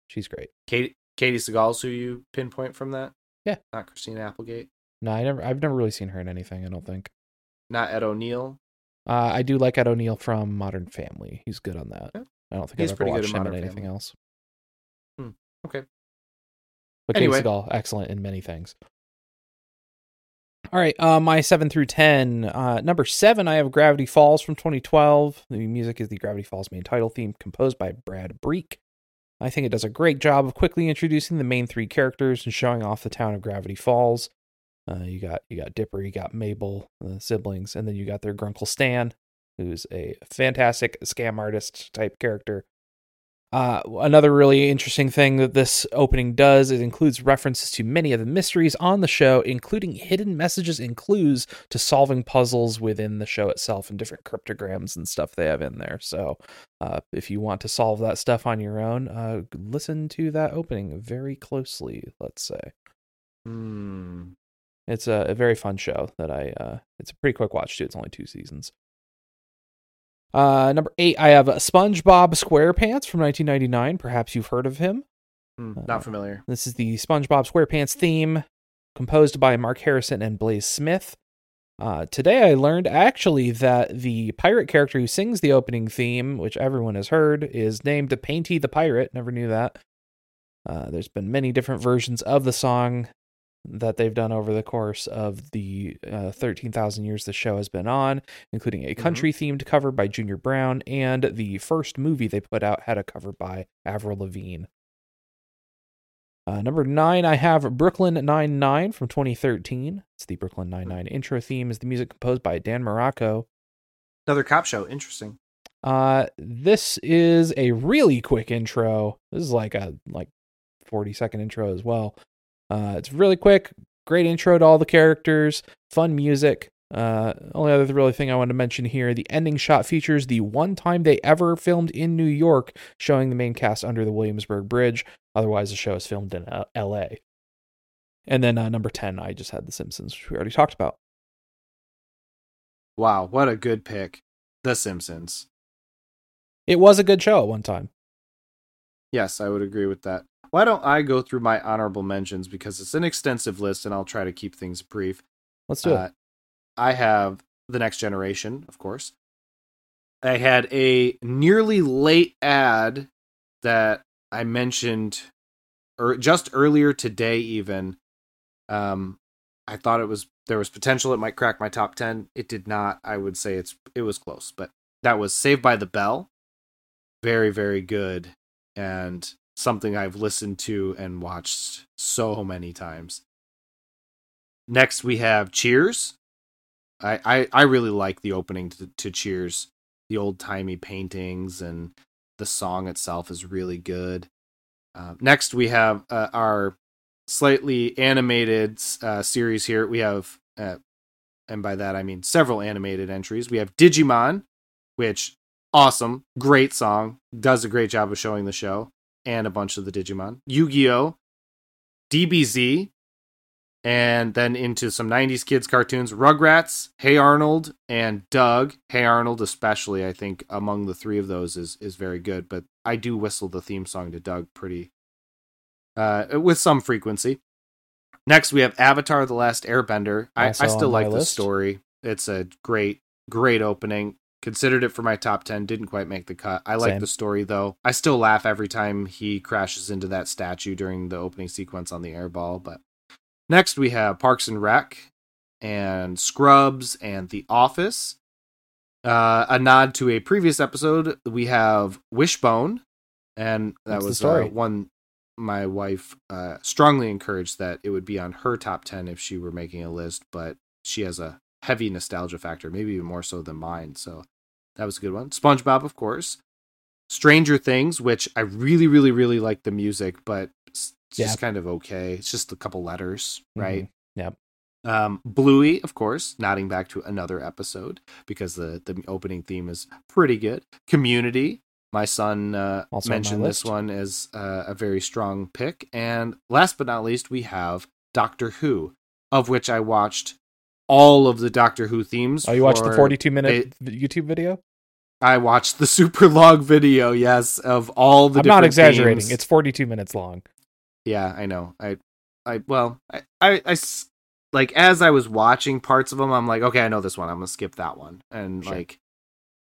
She's great. Katie Katey Sagal's who you pinpoint from that? Yeah. Not Christina Applegate. No, I never I've never really seen her in anything, I don't think. Not Ed O'Neill. Uh, I do like Ed O'Neill from Modern Family. He's good on that. Yeah. I don't think He's I've ever watched him in anything Family. else. Hmm. Okay. But anyway. Sagal, excellent in many things. All right, uh, my seven through ten. Uh, number seven, I have Gravity Falls from 2012. The music is the Gravity Falls main title theme, composed by Brad Breeck. I think it does a great job of quickly introducing the main three characters and showing off the town of Gravity Falls. Uh, you got you got Dipper, you got Mabel, the siblings, and then you got their grunkle Stan, who's a fantastic scam artist type character. Uh, another really interesting thing that this opening does is includes references to many of the mysteries on the show, including hidden messages and clues to solving puzzles within the show itself and different cryptograms and stuff they have in there. So, uh, if you want to solve that stuff on your own, uh, listen to that opening very closely. Let's say. Hmm. It's a, a, very fun show that I. Uh, it's a pretty quick watch too. It's only two seasons. Uh, number eight, I have SpongeBob SquarePants from 1999. Perhaps you've heard of him. Mm, not familiar. This is the SpongeBob SquarePants theme, composed by Mark Harrison and Blaise Smith. Uh, today, I learned actually that the pirate character who sings the opening theme, which everyone has heard, is named Painty the Pirate. Never knew that. Uh, there's been many different versions of the song that they've done over the course of the uh, 13,000 years the show has been on, including a mm-hmm. country themed cover by Junior Brown, and the first movie they put out had a cover by Avril Lavigne. Uh, number nine, I have Brooklyn Nine-Nine from 2013. It's the Brooklyn Nine-Nine intro theme. Is the music composed by Dan Marocco? Another cop show. Interesting. Uh, this is a really quick intro. This is like a like 40 second intro as well. Uh, it's really quick, great intro to all the characters, fun music. Uh, only other really thing I want to mention here: the ending shot features the one time they ever filmed in New York, showing the main cast under the Williamsburg Bridge. Otherwise, the show is filmed in uh, L.A. And then uh, number ten, I just had The Simpsons, which we already talked about. Wow, what a good pick, The Simpsons. It was a good show at one time. Yes, I would agree with that. Why don't I go through my honorable mentions because it's an extensive list and I'll try to keep things brief. Let's do uh, it. I have The Next Generation, of course. I had a nearly late ad that I mentioned or er, just earlier today even Um, I thought it was there was potential it might crack my top ten. It did not. I would say it's it was close, but that was Saved by the Bell. Very very good and something I've listened to and watched so many times. Next we have Cheers. I I, I really like the opening to, to Cheers. The old timey paintings and the song itself is really good. Uh, next we have uh, our slightly animated uh, series here. We have, uh, and by that I mean several animated entries. We have Digimon, which awesome, great song, does a great job of showing the show and a bunch of the Digimon. Yu Gi Oh, DBZ, and then into some 90s kids cartoons Rugrats, Hey Arnold, and Doug. Hey Arnold, especially, I think among the three of those is is very good, but I do whistle the theme song to Doug pretty uh, with some frequency. Next, we have Avatar: The Last Airbender. I, I still like the story. It's a great, great opening. Considered it for my top ten. Didn't quite make the cut. I like the story though. I still laugh every time he crashes into that statue during the opening sequence on the airball. But next, we have Parks and Rec and Scrubs and The Office. Uh, a nod to a previous episode, we have Wishbone, and that What's was uh, one my wife uh, strongly encouraged that it would be on her top 10 if she were making a list, but she has a heavy nostalgia factor, maybe even more so than mine. So that was a good one. SpongeBob, of course. Stranger Things, which I really, really, really like the music, but it's just kind of okay. It's just a couple letters, right? Mm-hmm. Yep. Um, Bluey, of course, nodding back to another episode because the the opening theme is pretty good. Community, my son uh, mentioned this one as uh, a very strong pick. And last but not least, we have Doctor Who, of which I watched all of the Doctor Who themes. Oh, you watched the 42 minute YouTube video? I watched the super long video, yes, of all the. I'm not exaggerating. Themes. It's 42 minutes long. Yeah, I know. I, I well, I, I, I, like as I was watching parts of them, I'm like, okay, I know this one. I'm gonna skip that one, and sure. like,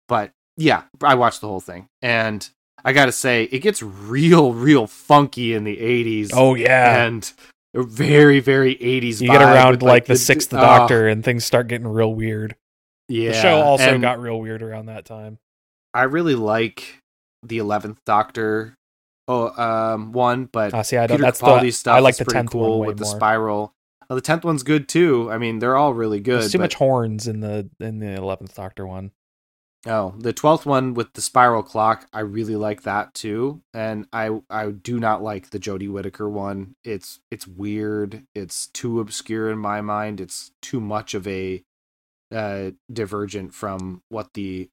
but yeah, I watched the whole thing, and I gotta say, it gets real, real funky in the '80s. Oh yeah, and very, very '80s. You get around like, like, the, the Sixth uh, Doctor, and things start getting real weird. Yeah, the show also got real weird around that time. I really like the Eleventh Doctor. Oh, um, one, but uh, see, I. Peter that's Capaldi the stuff. I like the tenth cool one with more. the spiral. Oh, the tenth one's good too. I mean, they're all really good. There's too but... much horns in the in the Eleventh Doctor one. Oh, the twelfth one with the spiral clock, I really like that too, and I I do not like the Jodie Whittaker one. It's it's weird. It's too obscure in my mind. It's too much of a uh, divergent from what the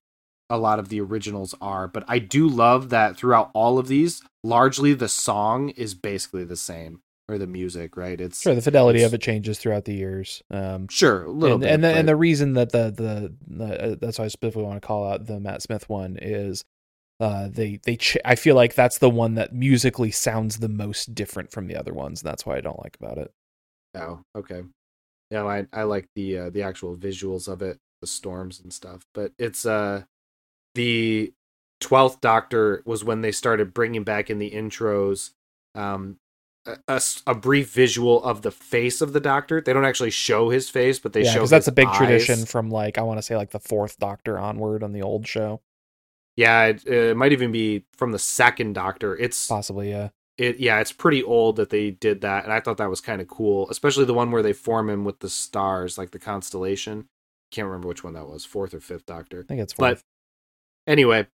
a lot of the originals are. But I do love that throughout all of these, largely the song is basically the same or the music, right? It's sure the fidelity of it changes throughout the years. Um, sure, a little and, bit, and the, and the reason that the, the the uh, that's why I specifically want to call out the Matt Smith one is uh, they they ch- I feel like that's the one that musically sounds the most different from the other ones. And that's why I don't like about it. Oh, okay. Yeah, I I like the uh, the actual visuals of it, the storms and stuff. But it's uh the twelfth Doctor was when they started bringing back in the intros um a, a, brief visual of the face of the doctor. They don't actually show his face, but they show yeah, show. that's a big eyes. tradition from like I want to say like the fourth Doctor onward on the old show. Yeah, it, it, might even be from the second Doctor. It's possibly yeah. It yeah, it's pretty old that they did that, and I thought that was kind of cool, especially the one where they form him with the stars, like the constellation. Can't remember which one that was, fourth or fifth Doctor. I think it's fourth. But anyway,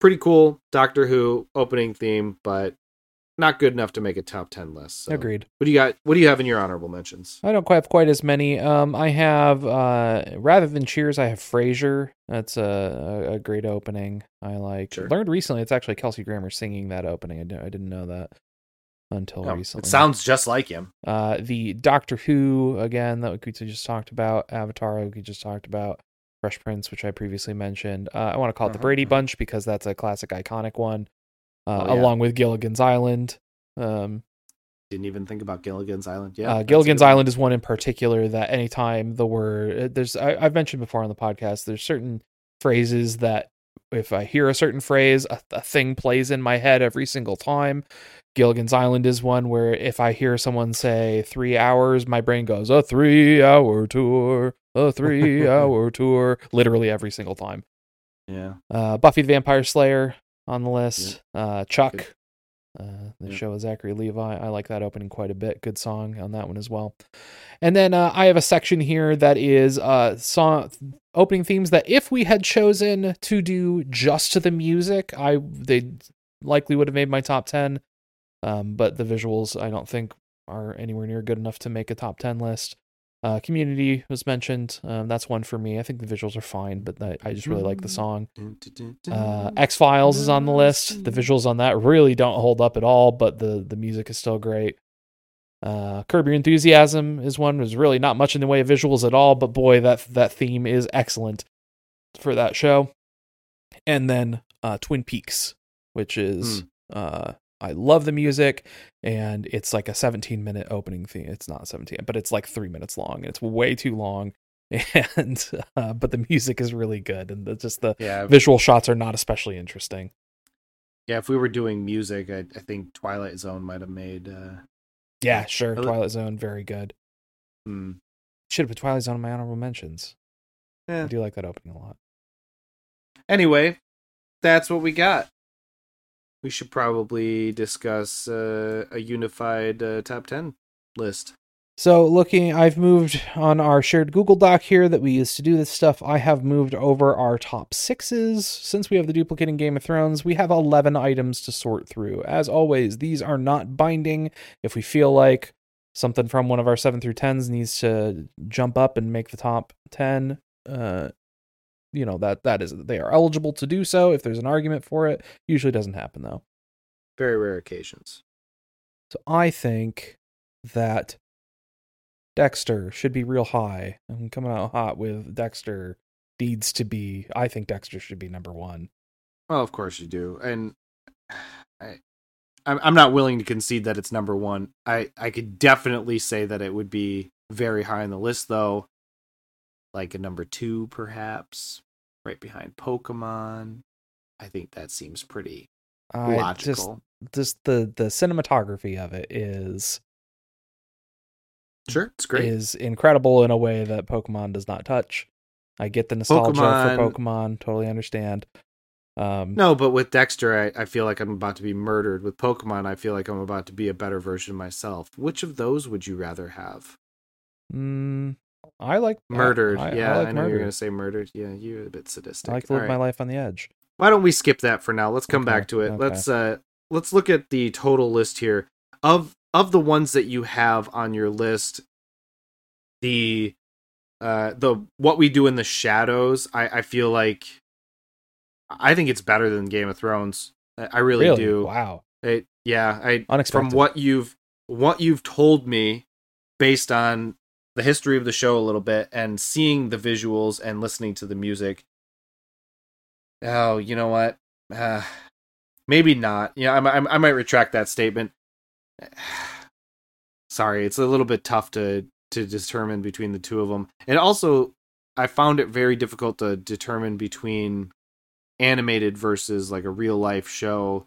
pretty cool Doctor Who opening theme, but not good enough to make a top 10 list. So. Agreed. What do you got? What do you have in your honorable mentions? I don't quite have quite as many. Um, I have uh, rather than Cheers, I have Frasier. That's a, a, great opening. I like. Sure. Learned recently it's actually Kelsey Grammer singing that opening. I didn't, I didn't know that until oh, recently. It sounds just like him. Uh, the Doctor Who again that we just talked about. Avatar we just talked about. Fresh Prince, which I previously mentioned. Uh, I want to call it uh-huh, the Brady uh-huh. Bunch because that's a classic, iconic one uh, oh, yeah. along with Gilligan's Island. Um, Didn't even think about Gilligan's Island. Yeah, uh, Gilligan's Island is one in particular that anytime the word uh, there's I, have mentioned before on the podcast, there's certain phrases that if I hear a certain phrase, a, a thing plays in my head every single time. Gilligan's Island is one where if I hear someone say three hours, my brain goes, a three hour tour, a three hour tour, literally every single time. Yeah. Uh, Buffy the Vampire Slayer on the list. Uh, Chuck, uh, the Yeah. show with Zachary Levi. I like that opening quite a bit. Good song on that one as well. And then uh, I have a section here that is uh, song opening themes that if we had chosen to do just the music, I they likely would have made my top ten. Um, but the visuals I don't think are anywhere near good enough to make a top ten list. Uh, Community was mentioned. Um, that's one for me. I think the visuals are fine, but I, I just really like the song. Uh, X Files is on the list. The visuals on that really don't hold up at all, but the the music is still great. Uh, Curb Your Enthusiasm is one. There's really not much in the way of visuals at all, but boy, that that theme is excellent for that show. And then uh, Twin Peaks, which is uh, I love the music, and it's like a 17 minute opening theme. It's not 17, but it's like three minutes long, and it's way too long. And uh, but the music is really good, and the, just the Yeah. visual shots are not especially interesting. Yeah. If we were doing music, I, I think Twilight Zone might have made. Uh, Yeah, sure. Twilight Zone, very good. hmm. Should have put Twilight Zone in my honorable mentions. I do like that opening a lot. Anyway, that's what we got. We should probably discuss uh, a unified uh, top 10 list. So, looking, I've moved on our shared Google Doc here that we use to do this stuff. I have moved over our top sixes. Since we have the duplicating Game of Thrones, we have 11 items to sort through. As always, these are not binding. If we feel like something from one of our 7 through 10s needs to jump up and make the top 10, uh, you know, that that is they are eligible to do so if there's an argument for it. Usually doesn't happen though. Very rare occasions. So I think that Dexter should be real high. I'm coming out hot with Dexter needs to be. I think Dexter should be number one. Well, of course you do. And I, I'm, I'm not willing to concede that it's number one. I, I could definitely say that it would be very high on the list, though. Like a number two, perhaps, right behind Pokemon. I think that seems pretty I logical. just just the the cinematography of it is sure, it's great. is incredible in a way that Pokemon does not touch. I get the nostalgia Pokemon- for Pokemon, totally understand. Um, No, but with Dexter, I, I feel like I'm about to be murdered. With Pokemon, I feel like I'm about to be a better version of myself. Which of those would you rather have? mm, I like Murdered. I, yeah, I, I, like know you're going to say murdered. Yeah, you're a bit sadistic. I like to live All my life on the edge. Why don't we skip that for now? Let's come Okay, back to it. okay. Let's uh let's look at the total list here of of the ones that you have on your list. The uh the what we do in the shadows. I I feel like I think it's better than Game of Thrones. I, I really, Really? do. Wow. It, yeah, I Unexpected. from what you've what you've told me based on the history of the show a little bit and seeing the visuals and listening to the music. Oh, you know what? Uh, maybe not. Yeah, I, I, I might retract that statement. Sorry, it's a little bit tough to to determine between the two of them. And also, I found it very difficult to determine between animated versus like a real life show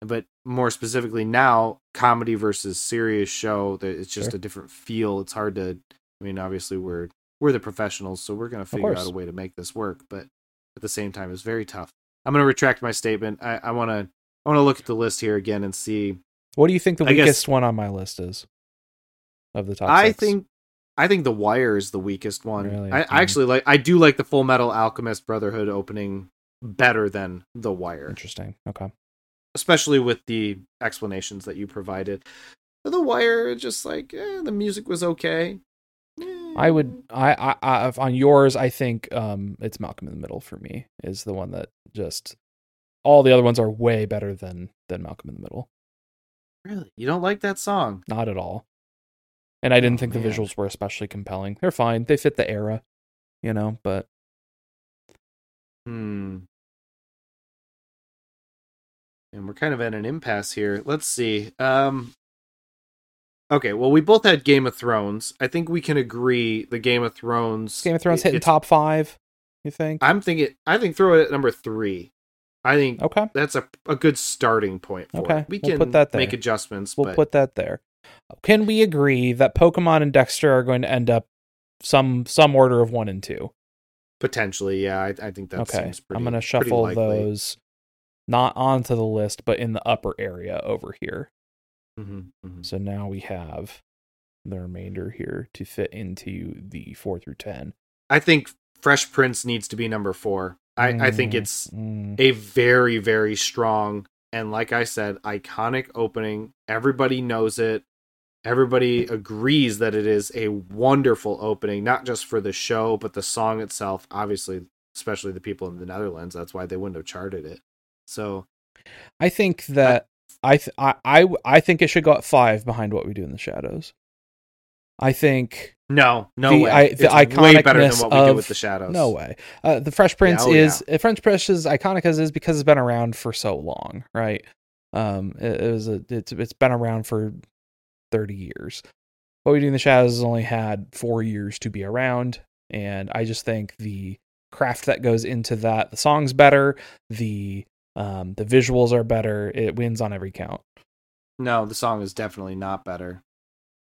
but more specifically now comedy versus serious show that it's just Sure. a different feel it's hard to i mean obviously we're we're the professionals so we're going to figure out a way to make this work but at the same time it's very tough i'm going to retract my statement i i want to i want to look at the list here again and see What do you think the I guess- weakest one on my list is? Of the top i six? think i think the wire is the weakest one Really? I. I actually like i do like the full metal alchemist brotherhood opening better than the wire interesting. Okay. Especially with the explanations that you provided. The Wire, just like eh, the music was okay. Eh. I would I, I I on yours I think um it's Malcolm in the Middle for me is the one that just all the other ones are way better than than Malcolm in the Middle. really you don't like that song. Not at all. And I didn't Oh, think the visuals were especially compelling. They're fine. They fit the era, you know, but Hmm. And we're kind of at an impasse here. Let's see. Um. Okay, well, we both had Game of Thrones. I think we can agree the Game of Thrones. Game of Thrones it- hitting top 5. You think? I'm thinking. I think throw it at number three. I think Okay, that's a a good starting point for Okay, it. We we'll can put that there. make adjustments, we'll but put that there. Can we agree that Pokemon and Dexter are going to end up some some order of one and two? potentially, yeah, I, I think that okay, seems pretty. Good. I'm going to shuffle those not onto the list, but in the upper area over here. Mhm, mhm. So now we have the remainder here to fit into the four through ten. I think Fresh Prince needs to be number four. I, I think Mm, it's mm. a very very strong and like I said, iconic opening. Everybody knows it. Everybody agrees that it is a wonderful opening, not just for the show, but the song itself. Obviously, especially the people in the Netherlands. That's why they wouldn't have charted it. So I think that I, th- I I I think it should go at five behind what we do in the shadows. I think no, no The way. i- it's the way better than what we do of- with the shadows. no way. Uh, the Fresh Prince oh, is uh, French Prince is iconic as is because it's been around for so long, right? Um, it, it was a it's it's been around for thirty years. What we do in the shadows has only had four years to be around, and I just think the craft that goes into that, the song's better, the um the visuals are better. It wins on every count. No, the song is definitely not better.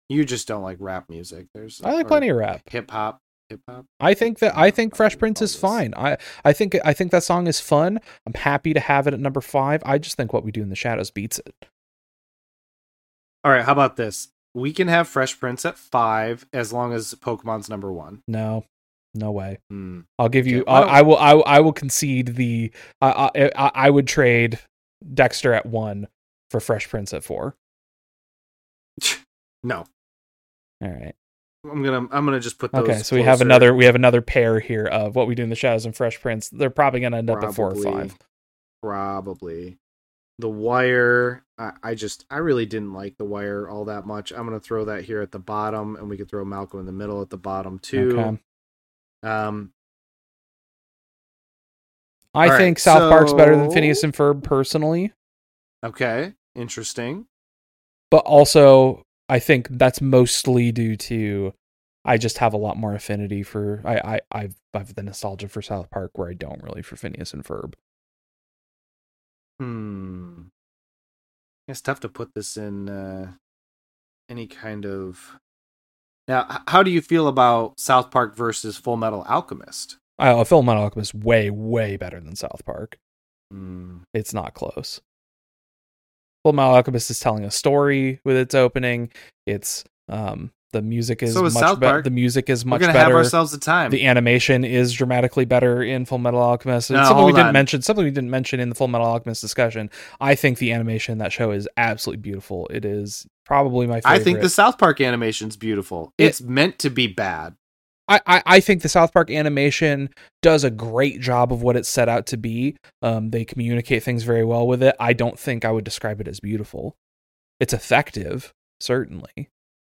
You just don't like rap music. There's I like plenty of rap. hip hop. Hip hop. I think that I think Fresh Prince is fine. I I think I think that song is fun. I'm happy to have it at number five. I just think what we do in the shadows beats it. All right, how about this? We can have Fresh Prince at five as long as Pokemon's number one. No, no way. Hmm. I'll give you. Okay, I, I will. I, I will concede the. I, I I would trade Dexter at one for Fresh Prince at four. No, All right. I'm gonna I'm gonna just put those. Okay. So we have another. We have another pair here of what we do in the shadows and Fresh Prince. They're probably going to end up at four or five. Probably. The Wire. I, I just I really didn't like The Wire all that much. I'm gonna throw that here at the bottom, and we could throw Malcolm in the middle at the bottom too. Okay. Um. I right, think South Park's better than Phineas and Ferb personally. Okay. Interesting. but also I think that's mostly due to I just have a lot more affinity for I I I've, I've the nostalgia for South Park where I don't really for Phineas and Ferb. Hmm. It's tough to put this in uh, any kind of. Now, how do you feel about South Park versus Full Metal Alchemist? I Full Metal Alchemist way way better than South Park. Hmm. It's not close. Full Metal Alchemist is telling a story with its opening. It's um the music is So is much better. The music is much We're gonna better. have ourselves a time. the animation is dramatically better in Full Metal Alchemist. No, something we didn't on. mention. Something we didn't mention in the Full Metal Alchemist discussion. I think the animation in that show is absolutely beautiful. It is probably my favorite. I think the South Park animation is beautiful. It- it's meant to be bad. I, I, I think the South Park animation does a great job of what it's set out to be. Um, they communicate things very well with it. I don't think I would describe it as beautiful. It's effective, certainly,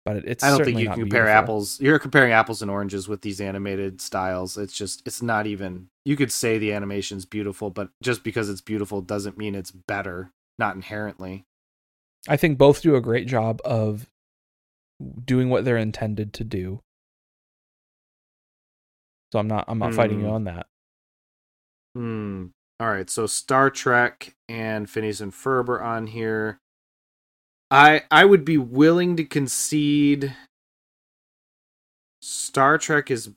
but it- it's I don't think you can compare beautiful. apples. You're comparing apples and oranges with these animated styles. It's just, it's not even. You could say the animation's beautiful, but just because it's beautiful doesn't mean it's better. Not inherently. I think both do a great job of doing what they're intended to do. So I'm not I'm not fighting you Hmm. on that. Hmm. All right. So Star Trek and Phineas and Ferb are on here. I I would be willing to concede. Star Trek is.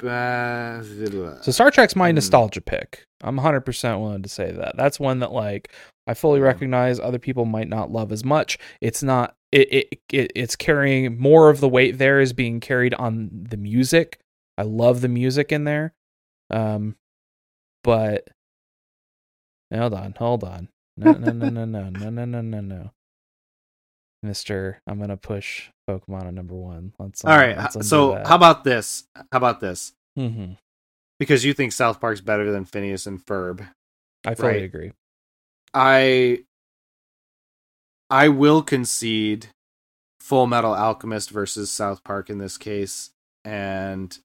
So Star Trek's my Hmm. nostalgia pick. I'm 100% willing to say that. That's one that like I fully Hmm. recognize other people might not love as much. It's not it, it it it's carrying more of the weight there is being carried on the music. I love the music in there. Um but hold on, hold on. No no no no no no no no no no. Mister, I'm gonna push Pokemon on number one. Let's All right. let's So how about this? How about this? Mhm. Because you think South Park's better than Phineas and Ferb. I fully Right. agree. I I will concede Full Metal Alchemist versus South Park in this case, and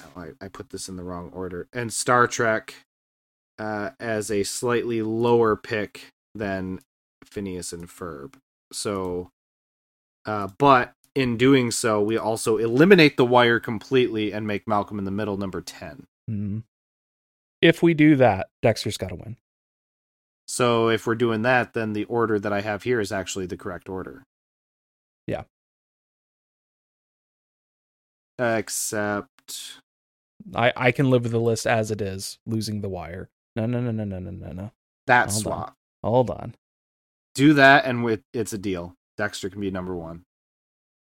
oh, I, I put this in the wrong order. And Star Trek uh, as a slightly lower pick than Phineas and Ferb. So, uh, but in doing so, we also eliminate the wire completely and make Malcolm in the Middle number 10. Mhm. If we do that, Dexter's got to win. So if we're doing that, then the order that I have here is actually the correct order. Yeah. Except I I can live with the list as it is, losing the wire. No, no, no, no, no, no, no, no. that Hold on. swap. Hold on. Do that, and with it's a deal. Dexter can be number one.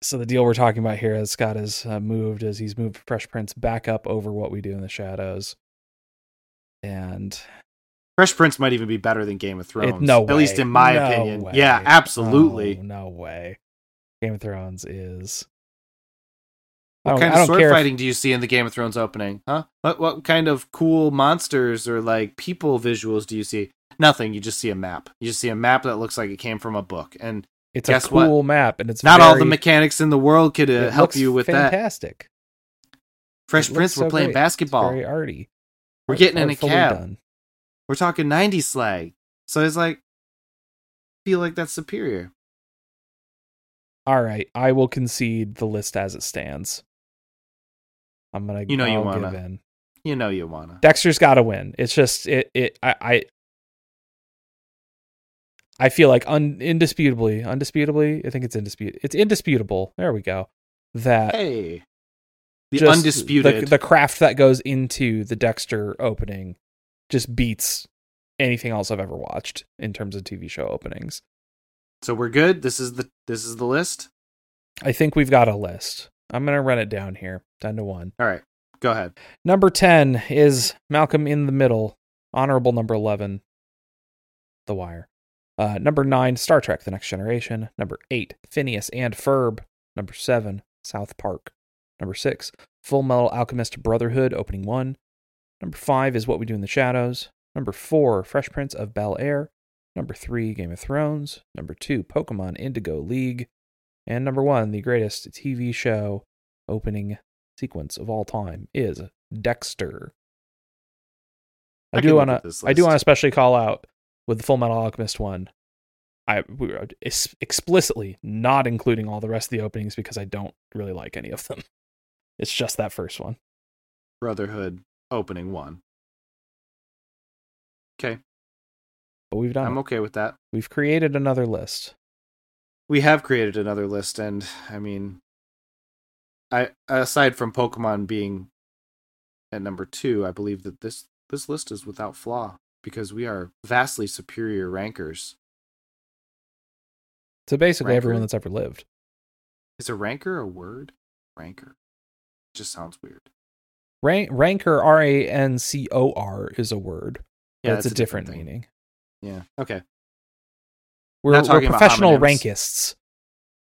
So the deal we're talking about here, as Scott has uh, moved, is he's moved Fresh Prince back up over what we do in the shadows, and Fresh Prince might even be better than Game of Thrones. no at least in my No opinion. way. Yeah, absolutely. Oh, no way. Game of Thrones is. What kind of sword if- fighting do you see in the Game of Thrones opening? Huh? What what kind of cool monsters or like people visuals do you see? Nothing. You just see a map. You just see a map that looks like it came from a book, and it's guess a what? cool map, and it's not all the mechanics in the world could uh, help you with that. fantastic. Fresh It Prince, we're playing great. It's basketball. very arty. We're getting in a cab. done. We're talking '90s slag. So it's like, feel like that's superior. All right, I will concede the list as it stands. I'm gonna. You know you I'll wanna. give in. You know you wanna. Dexter's got to win. It's just it. It. I. I, I feel like un, indisputably, undisputably. I think it's indisputable. It's indisputable. There we go. That Hey, the undisputed. the, the craft that goes into the Dexter opening just beats anything else I've ever watched in terms of TV show openings. so we're good. This is the this is the list. I think we've got a list. I'm gonna run it down here, ten to one. All right, go ahead. Number 10 is Malcolm in the Middle. Honorable number 11, The Wire. Uh, number 9, Star Trek The Next Generation. Number 8, Phineas and Ferb. Number 7, South Park. Number 6, Full Metal Alchemist Brotherhood, Opening 1. Number 5 is What We Do in the Shadows. Number 4, Fresh Prince of Bel Air. Number 3, Game of Thrones. Number 2, Pokemon Indigo League. And number 1, the greatest TV show opening sequence of all time is Dexter. I, I do want to. I do want to especially call out with the Full Metal Alchemist one. I we were explicitly not including all the rest of the openings because I don't really like any of them. It's just that first one. Brotherhood opening one. Okay, But we've done. I'm it. okay with that. We've created another list. We have created another list, and I mean, I aside from Pokemon being at number two, I believe that this this list is without flaw because we are vastly superior rankers. So basically, Ranker? everyone that's ever lived. Is a ranker a word? Ranker. Just sounds weird. Rank, rancor, R A N C O R, is a word. Yeah, it's that's a different, thing. meaning. Yeah. Okay. We're, not we're professional rankists.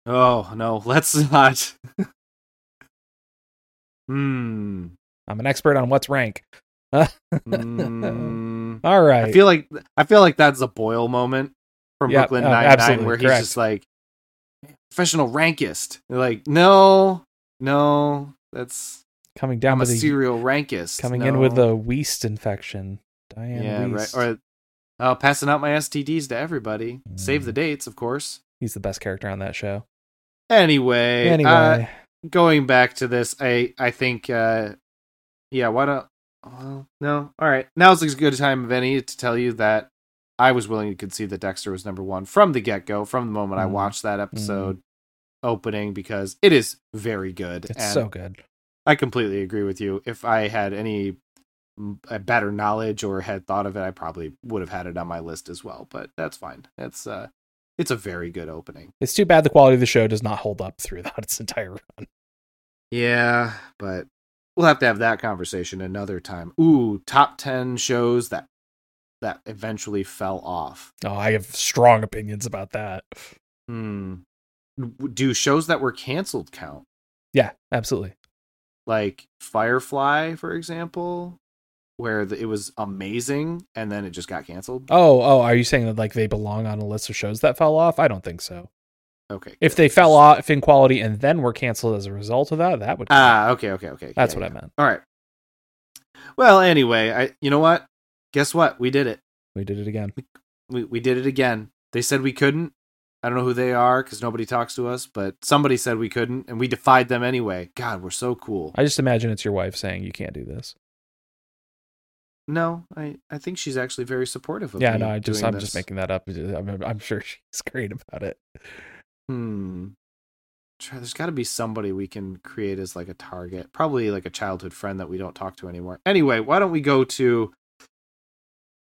Oh no, let's not. Hmm. I'm an expert on what's rank. Mm. All right. I feel like I feel like that's a Boyle moment from Yep, Brooklyn oh, Nine Nine, absolutely, where he's correct. just like professional rankist. They're like, no, no, that's coming down I'm a with the serial rankist. coming in with a Weast infection. Diane yeah, right. Or oh, passing out my STDs to everybody. Save the Mm. dates, of course. He's the best character on that show. Anyway, Anyway, uh, going back to this, I I think, uh, yeah, why don't? Well, no, all right. Now's as good a time of any to tell you that I was willing to concede that Dexter was number one from the get go, from the moment I Mhm. watched that episode opening, because it is very good. it's so good. I completely agree with you. If I had any mm, a better knowledge or had thought of it, I probably would have had it on my list as well. But that's fine. It's uh, it's a very good opening. It's too bad the quality of the show does not hold up throughout its entire run. Yeah, but we'll have to have that conversation another time. Ooh, top 10 shows that that eventually fell off. Oh, I have strong opinions about that. Hmm. Do shows that were canceled count? Yeah, absolutely. Like Firefly, for example, where the, it was amazing and then it just got canceled? Oh, oh, are you saying that like they belong on a list of shows that fell off? I don't think so. Okay. If they fell off in quality and then were canceled as a result of that, that would Ah, okay, okay, okay. that's Yeah, what yeah. I meant. All right. Well, anyway, I you know what? Guess what? We did it. We did it again. We we did it again. They said we couldn't. I don't know who they are because nobody talks to us, but somebody said we couldn't, and we defied them anyway. God, we're so cool. I just imagine it's your wife saying you can't do this. No, I, I think she's actually very supportive of yeah, no, I just I'm just making that up. I'm, I'm sure she's great about it. Hmm. There's got to be somebody we can create as like a target. Probably like a childhood friend that we don't talk to anymore. Anyway, why don't we go to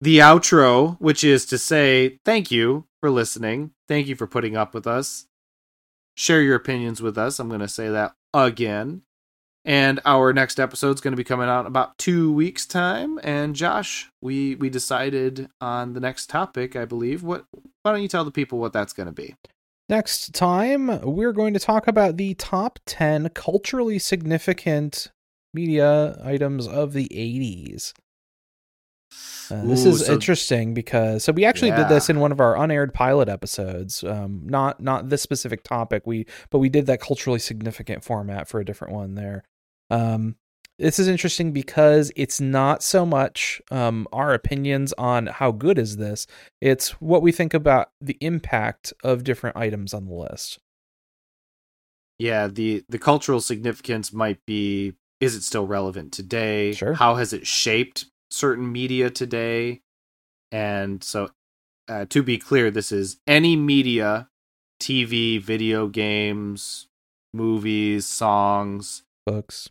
the outro, which is to say thank you for listening. Thank you for putting up with us. Share your opinions with us. I'm going to say that again. And our next episode is going to be coming out in about two weeks' time. And Josh, we we decided on the next topic, I believe. What? Why don't you tell the people what that's going to be? Next time, we're going to talk about the top 10 culturally significant media items of the 80s. Uh, this Ooh, is so- interesting because so we actually did this in one of our unaired pilot episodes. Um, not not this specific topic. We but we did that culturally significant format for a different one there. Um, this is interesting because it's not so much um, our opinions on how good is this. It's what we think about the impact of different items on the list. yeah the the cultural significance might be is it still relevant today Sure. how has it shaped certain media today and so uh, to be clear this is any media tv video games movies songs Books.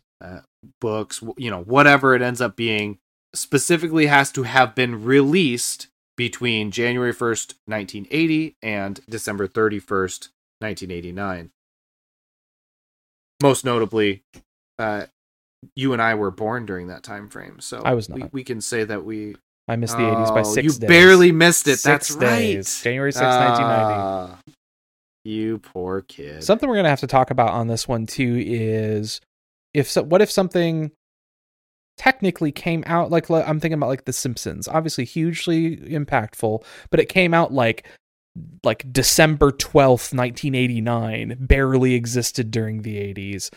Books you know whatever it ends up being specifically has to have been released between January 1st 1980 and December 31st 1989 most notably uh you and I were born during that time frame so I was not. we can say that we I missed the 80s by Oh, six you days. barely missed it Six that's days. right January 6th, 1990. Ah, you poor kid Something we're going to have to talk about on this one too is if so, what if something technically came out like I'm thinking about like The Simpsons, obviously hugely impactful, but it came out like like December 12th, 1989, barely existed during the 80s.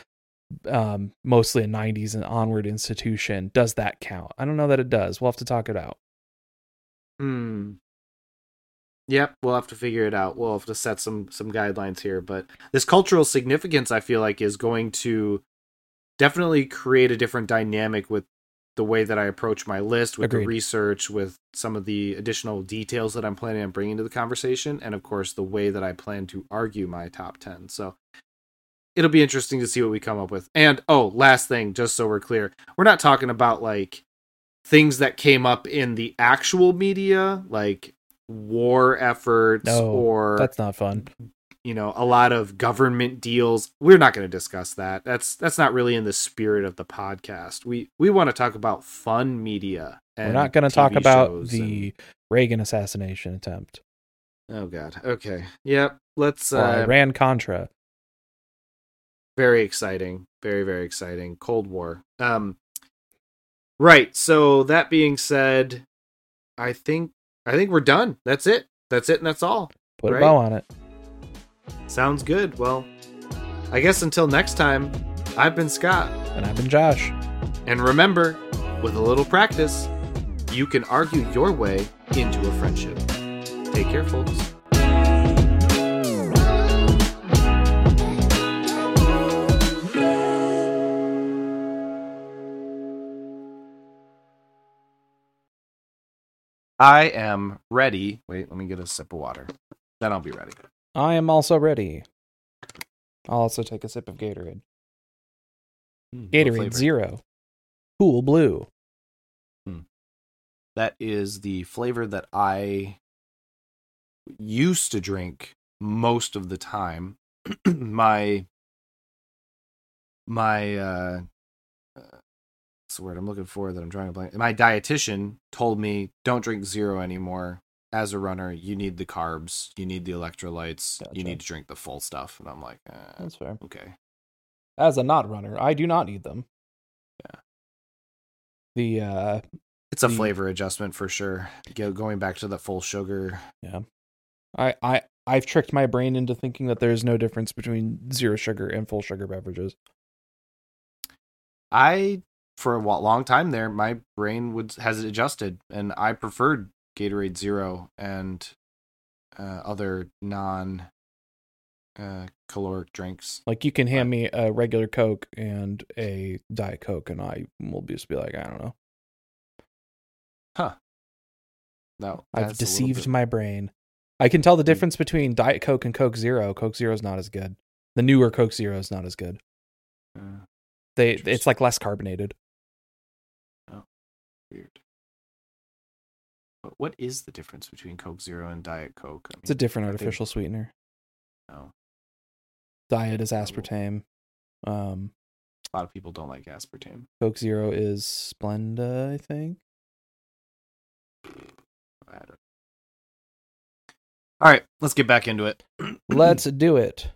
Um, mostly a 90s and onward institution. Does that count? I don't know that it does. We'll have to talk it out. Hmm. Yep, we'll have to figure it out. We'll have to set some some guidelines here, but this cultural significance I feel like is going to definitely create a different dynamic with the way that I approach my list, with Agreed. the research, with some of the additional details that I'm planning on bringing to the conversation, and of course the way that I plan to argue my top 10. So it'll be interesting to see what we come up with. And oh, last thing, just so we're clear, we're not talking about like things that came up in the actual media, like war efforts No, or That's not fun. You know a lot of government deals. We're not going to discuss that. That's that's not really in the spirit of the podcast. We we want to talk about fun media. We're not going to talk about the Reagan assassination attempt oh god. Okay. Yep. Let's. or Uh, Iran Contra. very exciting very very exciting cold war um right so that being said i think i think we're done that's it that's it and that's all Put right. a bow on it. Sounds good well i guess until next time i've been scott And I've been Josh. and remember with a little practice you can argue your way into a friendship take care folks I am ready. Wait, let me get a sip of water. Then I'll be ready. I am also ready. I'll also take a sip of Gatorade. What Gatorade? Zero. Cool blue. That is the flavor that I used to drink most of the time. my my uh, uh what's the word I'm looking for that I'm drawing a blank. My dietitian told me don't drink zero anymore. As a runner, you need the carbs, you need the electrolytes, Gotcha. you need to drink the full stuff. And I'm like, eh, That's fair. okay. As a not runner, I do not need them. Yeah. The uh It's a The- flavor adjustment for sure. Go, going back to the full sugar. Yeah. I I I've tricked my brain into thinking that there's no difference between zero sugar and full sugar beverages. I for a long time there, my brain would has adjusted, and I preferred Gatorade Zero, and uh, other non uh, caloric drinks. Like you can hand me a regular Coke and a Diet Coke, and I will just be like, I don't know. Huh. No, I've that's a little deceived bit- Hmm. my brain. I can tell the difference between Diet Coke and Coke Zero. Coke Zero is not as good. The newer Coke Zero is not as good. uh, They it's like less carbonated. weird. But what is the difference between Coke Zero and Diet Coke? I It's a different artificial sweetener. oh, Diet is aspartame. Um, a lot of people don't like aspartame. Coke Zero is Splenda, I think. I don't- All right, let's get back into it. Let's do it.